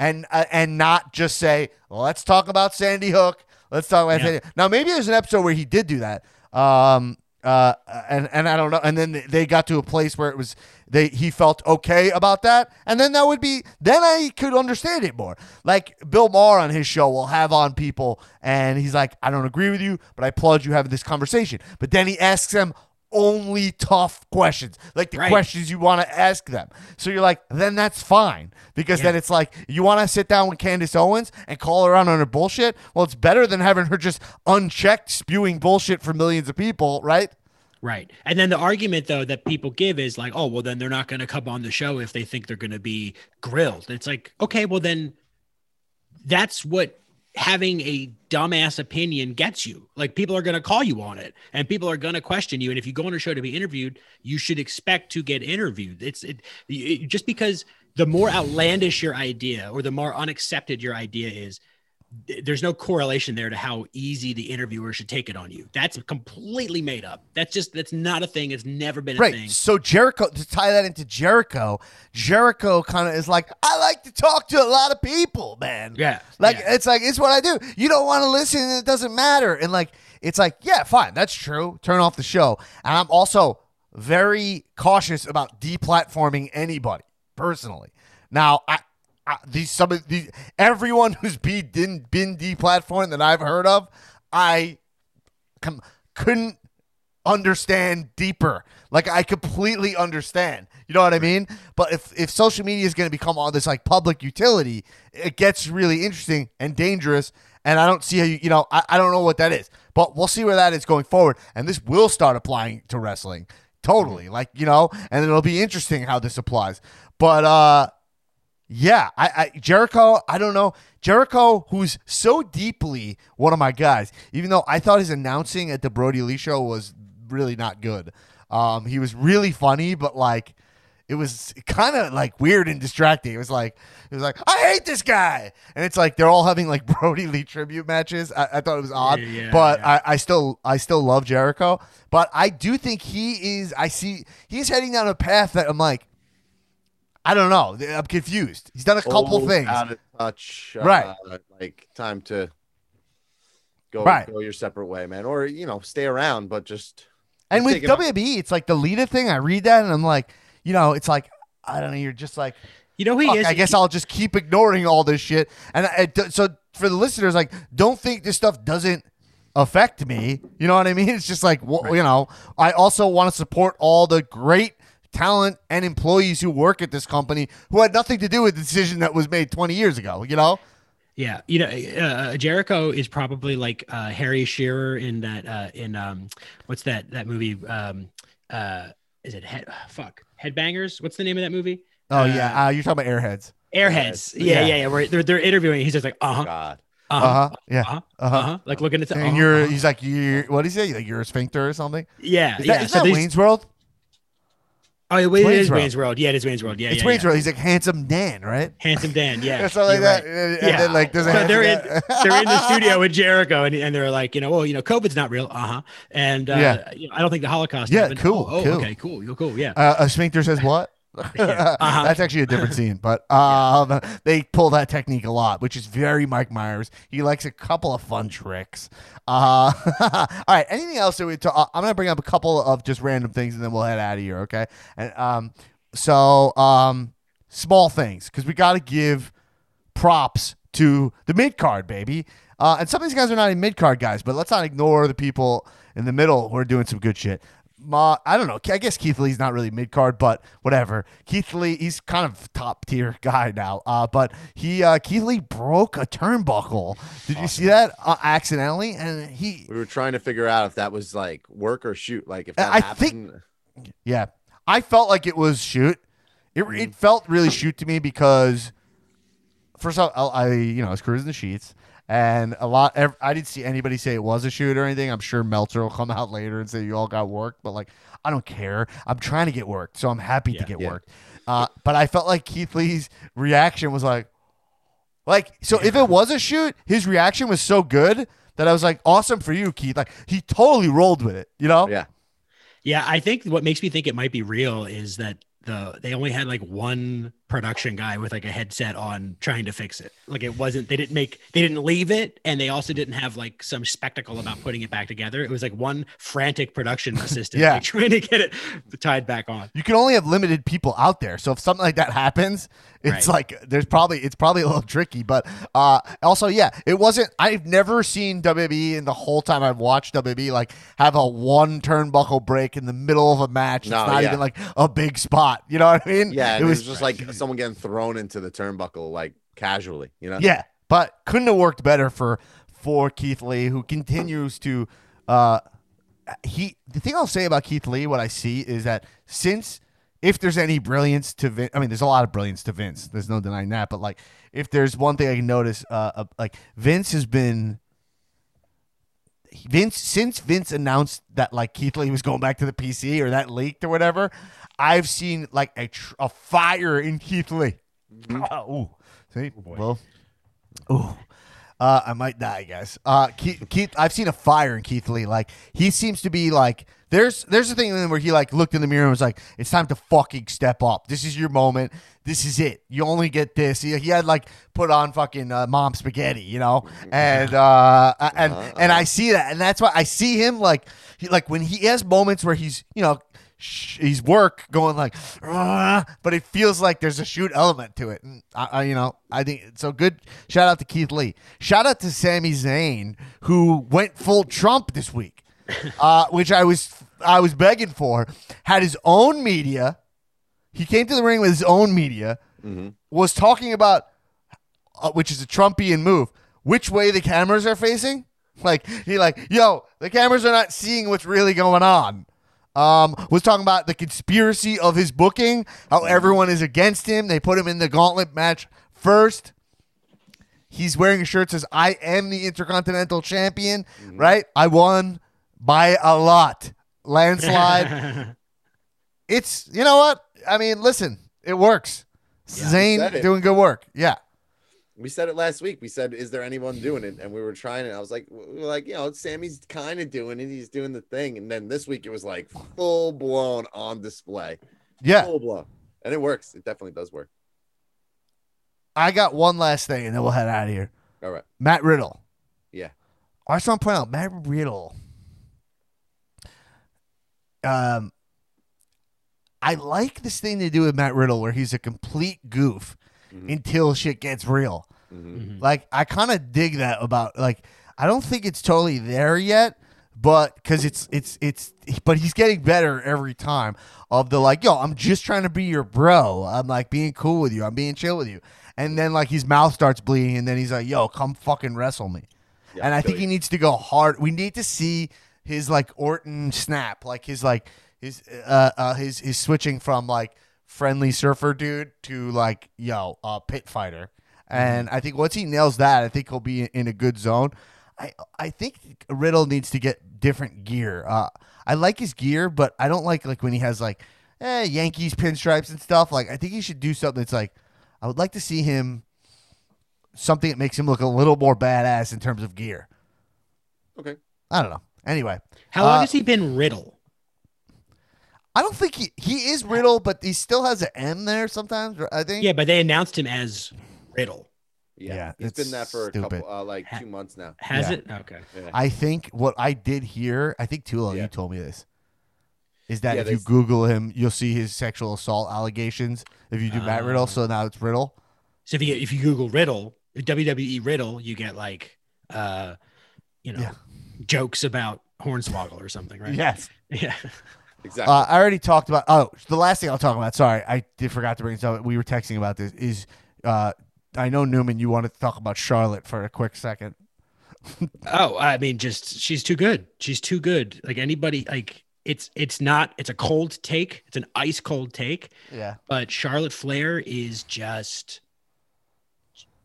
And uh, and not just say let's talk about Sandy Hook. Let's talk about
Yeah.
Sandy. Now maybe there's an episode where he did do that. Um uh and and I don't know and then they got to a place where it was they he felt okay about that and then that would be then I could understand it more. Like Bill Maher on his show will have on people and he's like I don't agree with you but I applaud you having this conversation. But then he asks them only tough questions, like the
Right.
questions you want to ask them. So you're like, then that's fine because then it's like you want to sit down with Candace Owens and call her out on her bullshit. Well, it's better than having her just unchecked spewing bullshit for millions of people, right?
Right. And then the argument though that people give is like, oh, well, then they're not going to come on the show if they think they're going to be grilled. It's like, okay, well then that's what having a dumbass opinion gets you. Like people are going to call you on it and people are going to question you and if you go on a show to be interviewed, you should expect to get interviewed. It's it, it just because the more outlandish your idea or the more unaccepted your idea is, there's no correlation there to how easy the interviewer should take it on you. That's completely made up. That's just that's not a thing. It's never been a
Right.
thing.
So Jericho to tie that into Jericho, Jericho kind of is like, I like to talk to a lot of people, man.
Yeah,
Like
yeah.
it's like it's what I do. You don't want to listen, it doesn't matter. And like it's like, yeah, fine, that's true. Turn off the show. And I'm also very cautious about deplatforming anybody. personally. Now, I, I these some of these everyone who's been been, been deplatformed that I've heard of, I com- couldn't understand deeper. Like I completely understand. You know what I mean? But if if social media is going to become all this like public utility, it gets really interesting and dangerous. And I don't see how you, you know, I, I don't know what that is, but we'll see where that is going forward. And this will start applying to wrestling totally, like you know, and it'll be interesting how this applies. But uh, yeah, I, I Jericho, I don't know. Jericho, who's so deeply one of my guys, even though I thought his announcing at the Brodie Lee show was really not good. Um, he was really funny, but like it was kind of like weird and distracting. It was like it was like I hate this guy, and it's like they're all having like *laughs* Brodie Lee tribute matches. I, I thought it was odd,
Yeah,
but
yeah.
I, I still I still love Jericho. But I do think he is. I see he's heading down a path that I'm like. I don't know. I'm confused. He's done a couple
Old,
things.
out of touch. uh,
Right.
Like time to go
Right.
go your separate way, man, or you know, stay around, but just
And with
take it.
WWE, it's like the leader thing. I read that and I'm like, you know, it's like I don't know. You're just like,
You know who he is?
I guess I'll just keep ignoring all this shit. And I, I- so for the listeners, like, don't think this stuff doesn't affect me. You know what I mean? It's just like, well, you know, I also want to support all the great talent and employees who work at this company who had nothing to do with the decision that was made 20 years ago. You know?
Yeah, you know, uh, Jericho is probably like uh, Harry Shearer in that uh, in um, what's that that movie? Um, uh, is it head? Fuck, Headbangers. What's the name of that movie?
Oh yeah, uh, you're talking about Airheads.
Airheads.
Yeah.
Yeah, yeah, yeah. Where they're they're interviewing. He's just like, uh huh,
God.
uh
Uh
huh,
huh. Yeah.
uh huh,
Uh-huh.
uh huh. Like looking at the.
And
uh-huh,
you're,
uh-huh.
he's like, you're, what did he say? Like you're a sphincter or something?
yeah,
Is
yeah.
that, is
so
that
these-
Wayne's World?
Oh, it, it is. Wayne's World. Yeah, it is Wayne's World. Yeah,
it's
yeah,
Wayne's
yeah.
World. He's like handsome Dan, right?
Handsome Dan. Yeah, *laughs*
something like that.
right.
And,
Yeah.
then like
So they're in, they're in the *laughs* studio with Jericho, and, and they're like, you know, well, you know, COVID's not real, uh huh, and uh,
Yeah.
you know, I don't think the Holocaust.
Yeah,
happened.
cool,
Oh, oh,
cool.
okay, cool, you're cool, yeah.
Uh, a sphincter says what? *laughs*
Uh-huh.
That's actually a different scene, but um, they pull that technique a lot, which is very Mike Myers. He likes a couple of fun tricks. Uh, *laughs* all right, anything else that we talk? I'm gonna bring up a couple of just random things, and then we'll head out of here. Okay, and um, so um, small things because we got to give props to the mid card, baby. Uh, and some of these guys are not even mid card guys, but let's not ignore the people in the middle who are doing some good shit. Ma, I don't know. I guess Keith Lee's not really mid card, but whatever. Keith Lee, he's kind of top tier *laughs* guy now. Uh, but he uh, Keith Lee broke a turnbuckle. Did you see that uh, accidentally? And he,
We were trying to figure out if that was like work or shoot. Like if that
I
happened.
think- yeah, I felt like it was shoot. It, it felt really shoot to me because first off, I, I you know I was cruising the sheets, and a lot. I didn't see anybody say it was a shoot or anything. I'm sure Meltzer will come *laughs* out later and say you all got worked, but like I don't care. I'm trying to get worked, so I'm happy to get
Yeah.
worked. Uh, but I felt like Keith Lee's reaction was like, like so. If it was a shoot, his reaction was so good that I was like, awesome for you, Keith. Like he totally rolled with it, you know?
yeah.
Yeah, I think what makes me think it might be real is that the they only had like one production guy with like a headset on trying to fix it. Like it wasn't they didn't make they didn't leave it and they also didn't have like some spectacle about putting it back together. It was like one frantic production *laughs* assistant
Yeah.
like, trying to get it tied back on.
you can only have limited people out there. So if something like that happens, it's
Right.
like there's probably it's probably a little tricky. But uh, also, yeah, it wasn't. I've never seen WWE in the whole time I've watched WWE like have a one turnbuckle break in the middle of a match. It's not
yeah.
even like a big spot. You know what I mean?
Yeah, and it was, just like someone getting thrown into the turnbuckle like casually, you know?
Yeah, but couldn't have worked better for for Keith Lee, who continues to. Uh, he the thing I'll say about Keith Lee, what I see is that since if there's any brilliance to Vince, I mean, there's a lot of brilliance to Vince. There's no denying that. But like, if there's one thing I can notice, uh, uh like Vince has been. Vince since Vince announced that like Keith Lee was going back to the PC or that leaked or whatever, I've seen like a tr- a fire in Keith Lee. Ah, *laughs* ooh, see, well, ooh, uh, I might die, guys. Uh, Keith, Keith, I've seen a fire in Keith Lee. Like he seems to be like there's there's a thing where he like looked in the mirror and was like, it's time to fucking step up. This is your moment. This is it. You only get this. He, he had like put on fucking uh, mom spaghetti, you know, and uh, and and I see that, and that's why I see him like he, like when he has moments where he's you know sh- he's work going like, "Ah," but it feels like there's a shoot element to it. And I, I, you know, I think so. Good. Shout out to Keith Lee. Shout out to Sami Zayn who went full Trump this week, *laughs* uh, which I was I was begging for. Had his own media. He came to the ring with his own media. Was talking about uh, which is a Trumpian move. Which way the cameras are facing? Like he like, yo, the cameras are not seeing what's really going on. Um, was talking about the conspiracy of his booking, how everyone is against him. They put him in the gauntlet match first. He's wearing a shirt that says "I am the Intercontinental Champion." Right? I won by a lot, landslide. *laughs* it's you know what I mean. Listen, it works.
said
Zayn doing good work. Yeah.
We said it last week. We said, "Is there anyone doing it?" And we were trying it. I was like, we "We're like, you know, Sami's kind of doing it. He's doing the thing." And then this week it was like full blown on display,
Yeah.
full blown, and it works. It definitely does work.
I got one last thing, and then we'll head out of here.
All right,
Matt Riddle.
yeah,
I just want to point out Matt Riddle. Um, I like this thing to do with Matt Riddle, where he's a complete goof until shit gets real. Like I kind of dig that about like I don't think it's totally there yet, but because it's it's it's but he's getting better every time. Of the like, yo, I'm just trying to be your bro. I'm like being cool with you. I'm being chill with you. And then like his mouth starts bleeding, and then he's like, yo, come fucking wrestle me.
Yeah,
and I think he needs to go hard. We need to see his like Orton snap, like his like his uh, uh his his switching from like friendly surfer dude to like yo uh pit fighter. And I think once he nails that, I think he'll be in a good zone. I I think Riddle needs to get different gear. Uh, I like his gear, but I don't like like when he has like eh, Yankees pinstripes and stuff. Like I think he should do something that's like I would like to see him something that makes him look a little more badass in terms of gear.
okay.
I don't know. Anyway,
How long
Uh,
has he been Riddle?
I don't think he he is Riddle, but he still has an M there sometimes. I think.
Yeah, but they announced him as Riddle.
Yeah,
Yeah,
he's been that for a
stupid.
couple, uh, like two months now.
Has
Yeah.
it? Okay.
Yeah.
I think what I did here, I think Tula,
Yeah.
you told me this, is that
Yeah,
if
they
you Google him, you'll see his sexual assault allegations. If you do Matt Riddle, so now it's Riddle.
So if you if you Google Riddle, WWE Riddle, you get like uh you know
Yeah.
jokes about Hornswoggle or something, right?
Yes. *laughs*
Yeah.
Exactly.
Uh, I already talked about. Oh, the last thing I'll talk about. Sorry, I did forgot to bring this up. We were texting about this. Is uh, I know Newman, you wanted to talk about Charlotte for a quick second. *laughs*
Oh, I mean, just she's too good. She's too good. Like anybody, like it's it's not. It's a cold take. It's an ice cold take.
Yeah.
But Charlotte Flair is just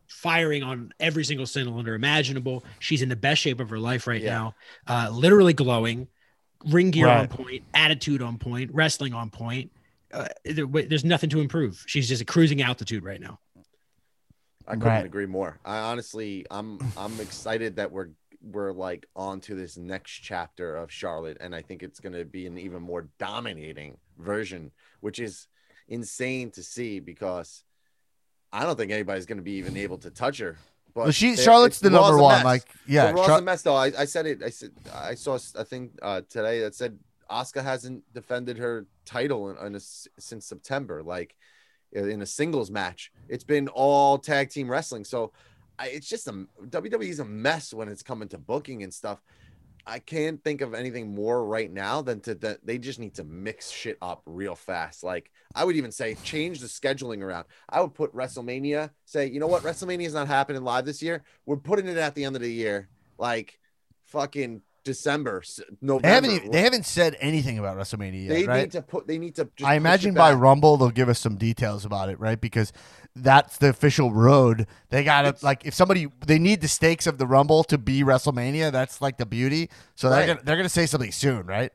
firing on every single cylinder imaginable. She's in the best shape of her life right
Yeah.
now. Uh, literally glowing. Ring gear on point, attitude on point, wrestling on point. Uh, there, there's nothing to improve. She's just a cruising altitude right now.
I couldn't
Right.
agree more. I honestly, I'm, I'm excited that we're, we're like on to this next chapter of Charlotte, and I think it's going to be an even more dominating version, which is insane to see because I don't think anybody's going to be even able to touch her. But
Well, she Charlotte's the number one. Like, yeah,
the Raw's
Char-
a mess though. I, I said it. I said I saw a thing uh, today that said Asuka hasn't defended her title in, in a since September. Like in a singles match, it's been all tag team wrestling. So I, it's just a WWE is a mess when it's coming to booking and stuff. I can't think of anything more right now than to that they just need to mix shit up real fast. Like I would even say change the scheduling around. I would put WrestleMania, say, you know what, WrestleMania is not happening live this year. We're putting it at the end of the year, like fucking December, November.
they haven't even, they haven't said anything about WrestleMania yet,
They
right?
need to put. They need to. Just
I imagine by. Rumble they'll give us some details about it, right? Because that's the official road. They gotta
It's-
like if somebody they need the stakes of the Rumble to be WrestleMania. That's like the beauty. So
Right.
they're gonna, they're gonna say something soon, right?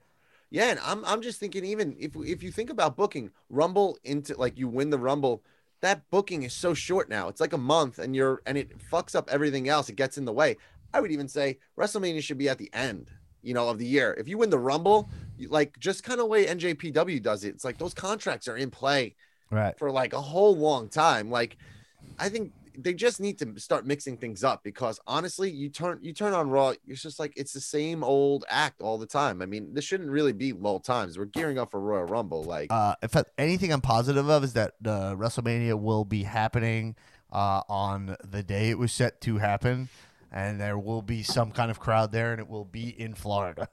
Yeah, and I'm I'm just thinking even if if you think about booking Rumble into like you win the Rumble, that booking is so short now. It's like a month and you're and it fucks up everything else. It gets in the way. I would even say WrestleMania should be at the end, you know, of the year. If you win the Rumble, you, like just kind of way NJPW does it. It's like those contracts are in play
Right.
for like a whole long time. Like I think they just need to start mixing things up because honestly, you turn you turn on Raw, it's just like it's the same old act all the time. I mean, this shouldn't really be lull times. We're gearing up for Royal Rumble. Like,
Uh, if anything I'm positive of is that uh, WrestleMania will be happening uh, on the day it was set to happen, and there will be some kind of crowd there, and it will be in Florida.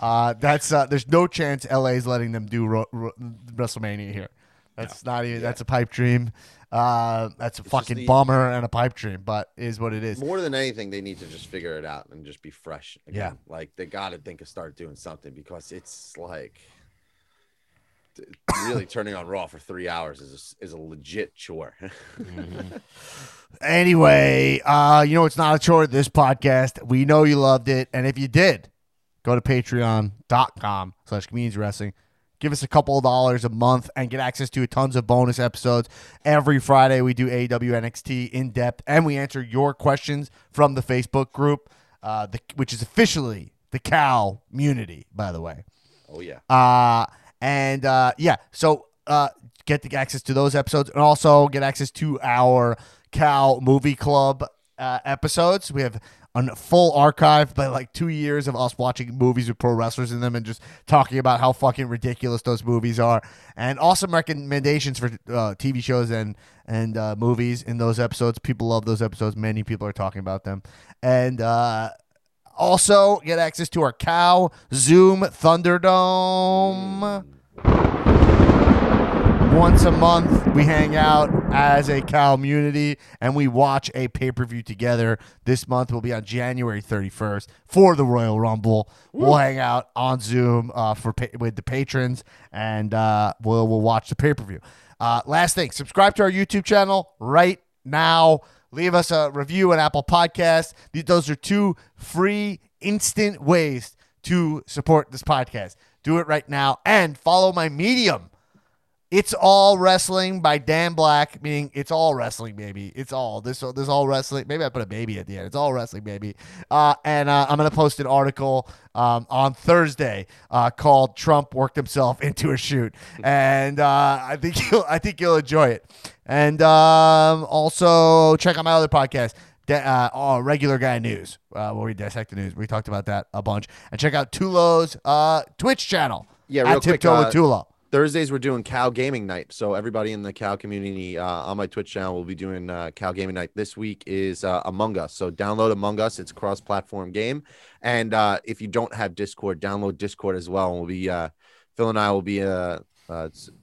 Uh, that's uh, there's no chance LA is letting them do ro- ro- WrestleMania here. That's not even. That's a pipe dream. Uh, that's a
just
fucking
the-
bummer and a pipe dream, but is what it is.
more than anything, they need to just figure it out and just be fresh. Again.
Yeah.
like they got to think of start doing something because it's like really turning on Raw for three hours is a, is a legit chore. *laughs*
Anyway, uh, you know it's not a chore. This podcast, we know you loved it, and if you did, go to Patreon.com slash Comedians Wrestling. Give us a couple of dollars a month and get access to tons of bonus episodes. Every Friday, we do AEW NXT in depth, and we answer your questions from the Facebook group, uh, the, which is officially the Cow Community, by the way.
oh yeah,
Uh, and uh, yeah, so uh, get the access to those episodes and also get access to our Cow Movie Club uh, episodes. We have a full archive by like two years of us watching movies with pro wrestlers in them and just talking about how fucking ridiculous those movies are and awesome recommendations for uh, TV shows and and uh, movies in those episodes. People love those episodes. Many people are talking about them. And uh, also, get access to our Cow Zoom Thunderdome. Once a month, we hang out as a Cow community and we watch a pay per view together. This month will be on January 31st for the Royal Rumble. We'll hang out on Zoom uh, for pa- with the patrons and uh, we'll, we'll watch the pay per view. Uh, last thing, subscribe to our YouTube channel right now. Leave us a review on Apple Podcasts. Those are two free, instant ways to support this podcast. Do it right now and follow my Medium. It's all wrestling by Dan Black, meaning it's all wrestling, baby. It's all this. This all wrestling. Maybe I put a baby at the end. It's all wrestling, baby. Uh, and uh, I'm gonna post an article um, on Thursday uh, called "Trump Worked Himself into a Shoot," *laughs* and uh, I think you'll I think you'll enjoy it. And um, also check out my other podcast. Uh, oh, regular guy news, uh, where we dissect the news. We talked about that a bunch. And check out Tulo's uh, Twitch channel.
Yeah,
at
real quick,
Tiptoe
uh,
with Tulo.
Thursdays we're doing Cow Gaming Night. So everybody in the Cow community uh, on my Twitch channel will be doing uh, Cow Gaming Night. This week is uh, Among Us. So download Among Us. It's cross-platform game. And uh, if you don't have Discord, download Discord as well. And we'll be uh, Phil and I will be uh,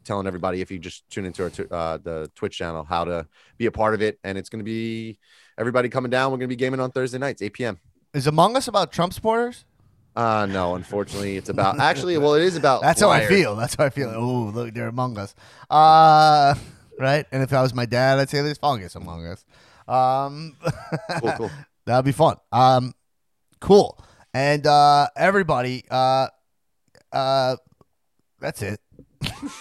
telling everybody if you just tune into our uh, the Twitch channel how to be a part of it. And it's going to be everybody coming down. We're going to be gaming on Thursday nights, 8 p.m.
Is Among Us about Trump supporters?
Uh no, unfortunately, it's about actually. Well, it is about. *laughs*
That's how I feel. That's how I feel. Oh, look, they're Among Us. Uh, *laughs* right? And if I was my dad, I'd say there's fungus among us. Um,
Cool, cool. *laughs*
that'd be fun. Um, cool. And uh, everybody, uh, uh, that's it.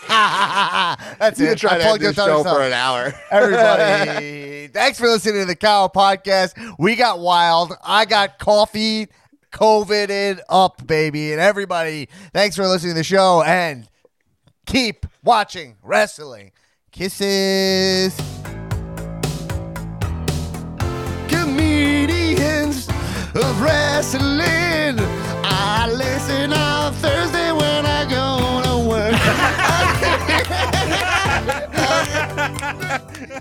that's
You
it.
try
I
to end this show for an hour.
Everybody, thanks for listening to the Cow Podcast. We got wild. I got coffee, COVIDed up, baby. And everybody, thanks for listening to the show and keep watching wrestling. Kisses. Comedians of wrestling. I listen on Thursday when I go to work.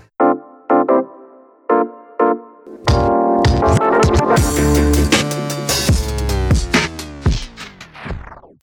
*laughs* *laughs*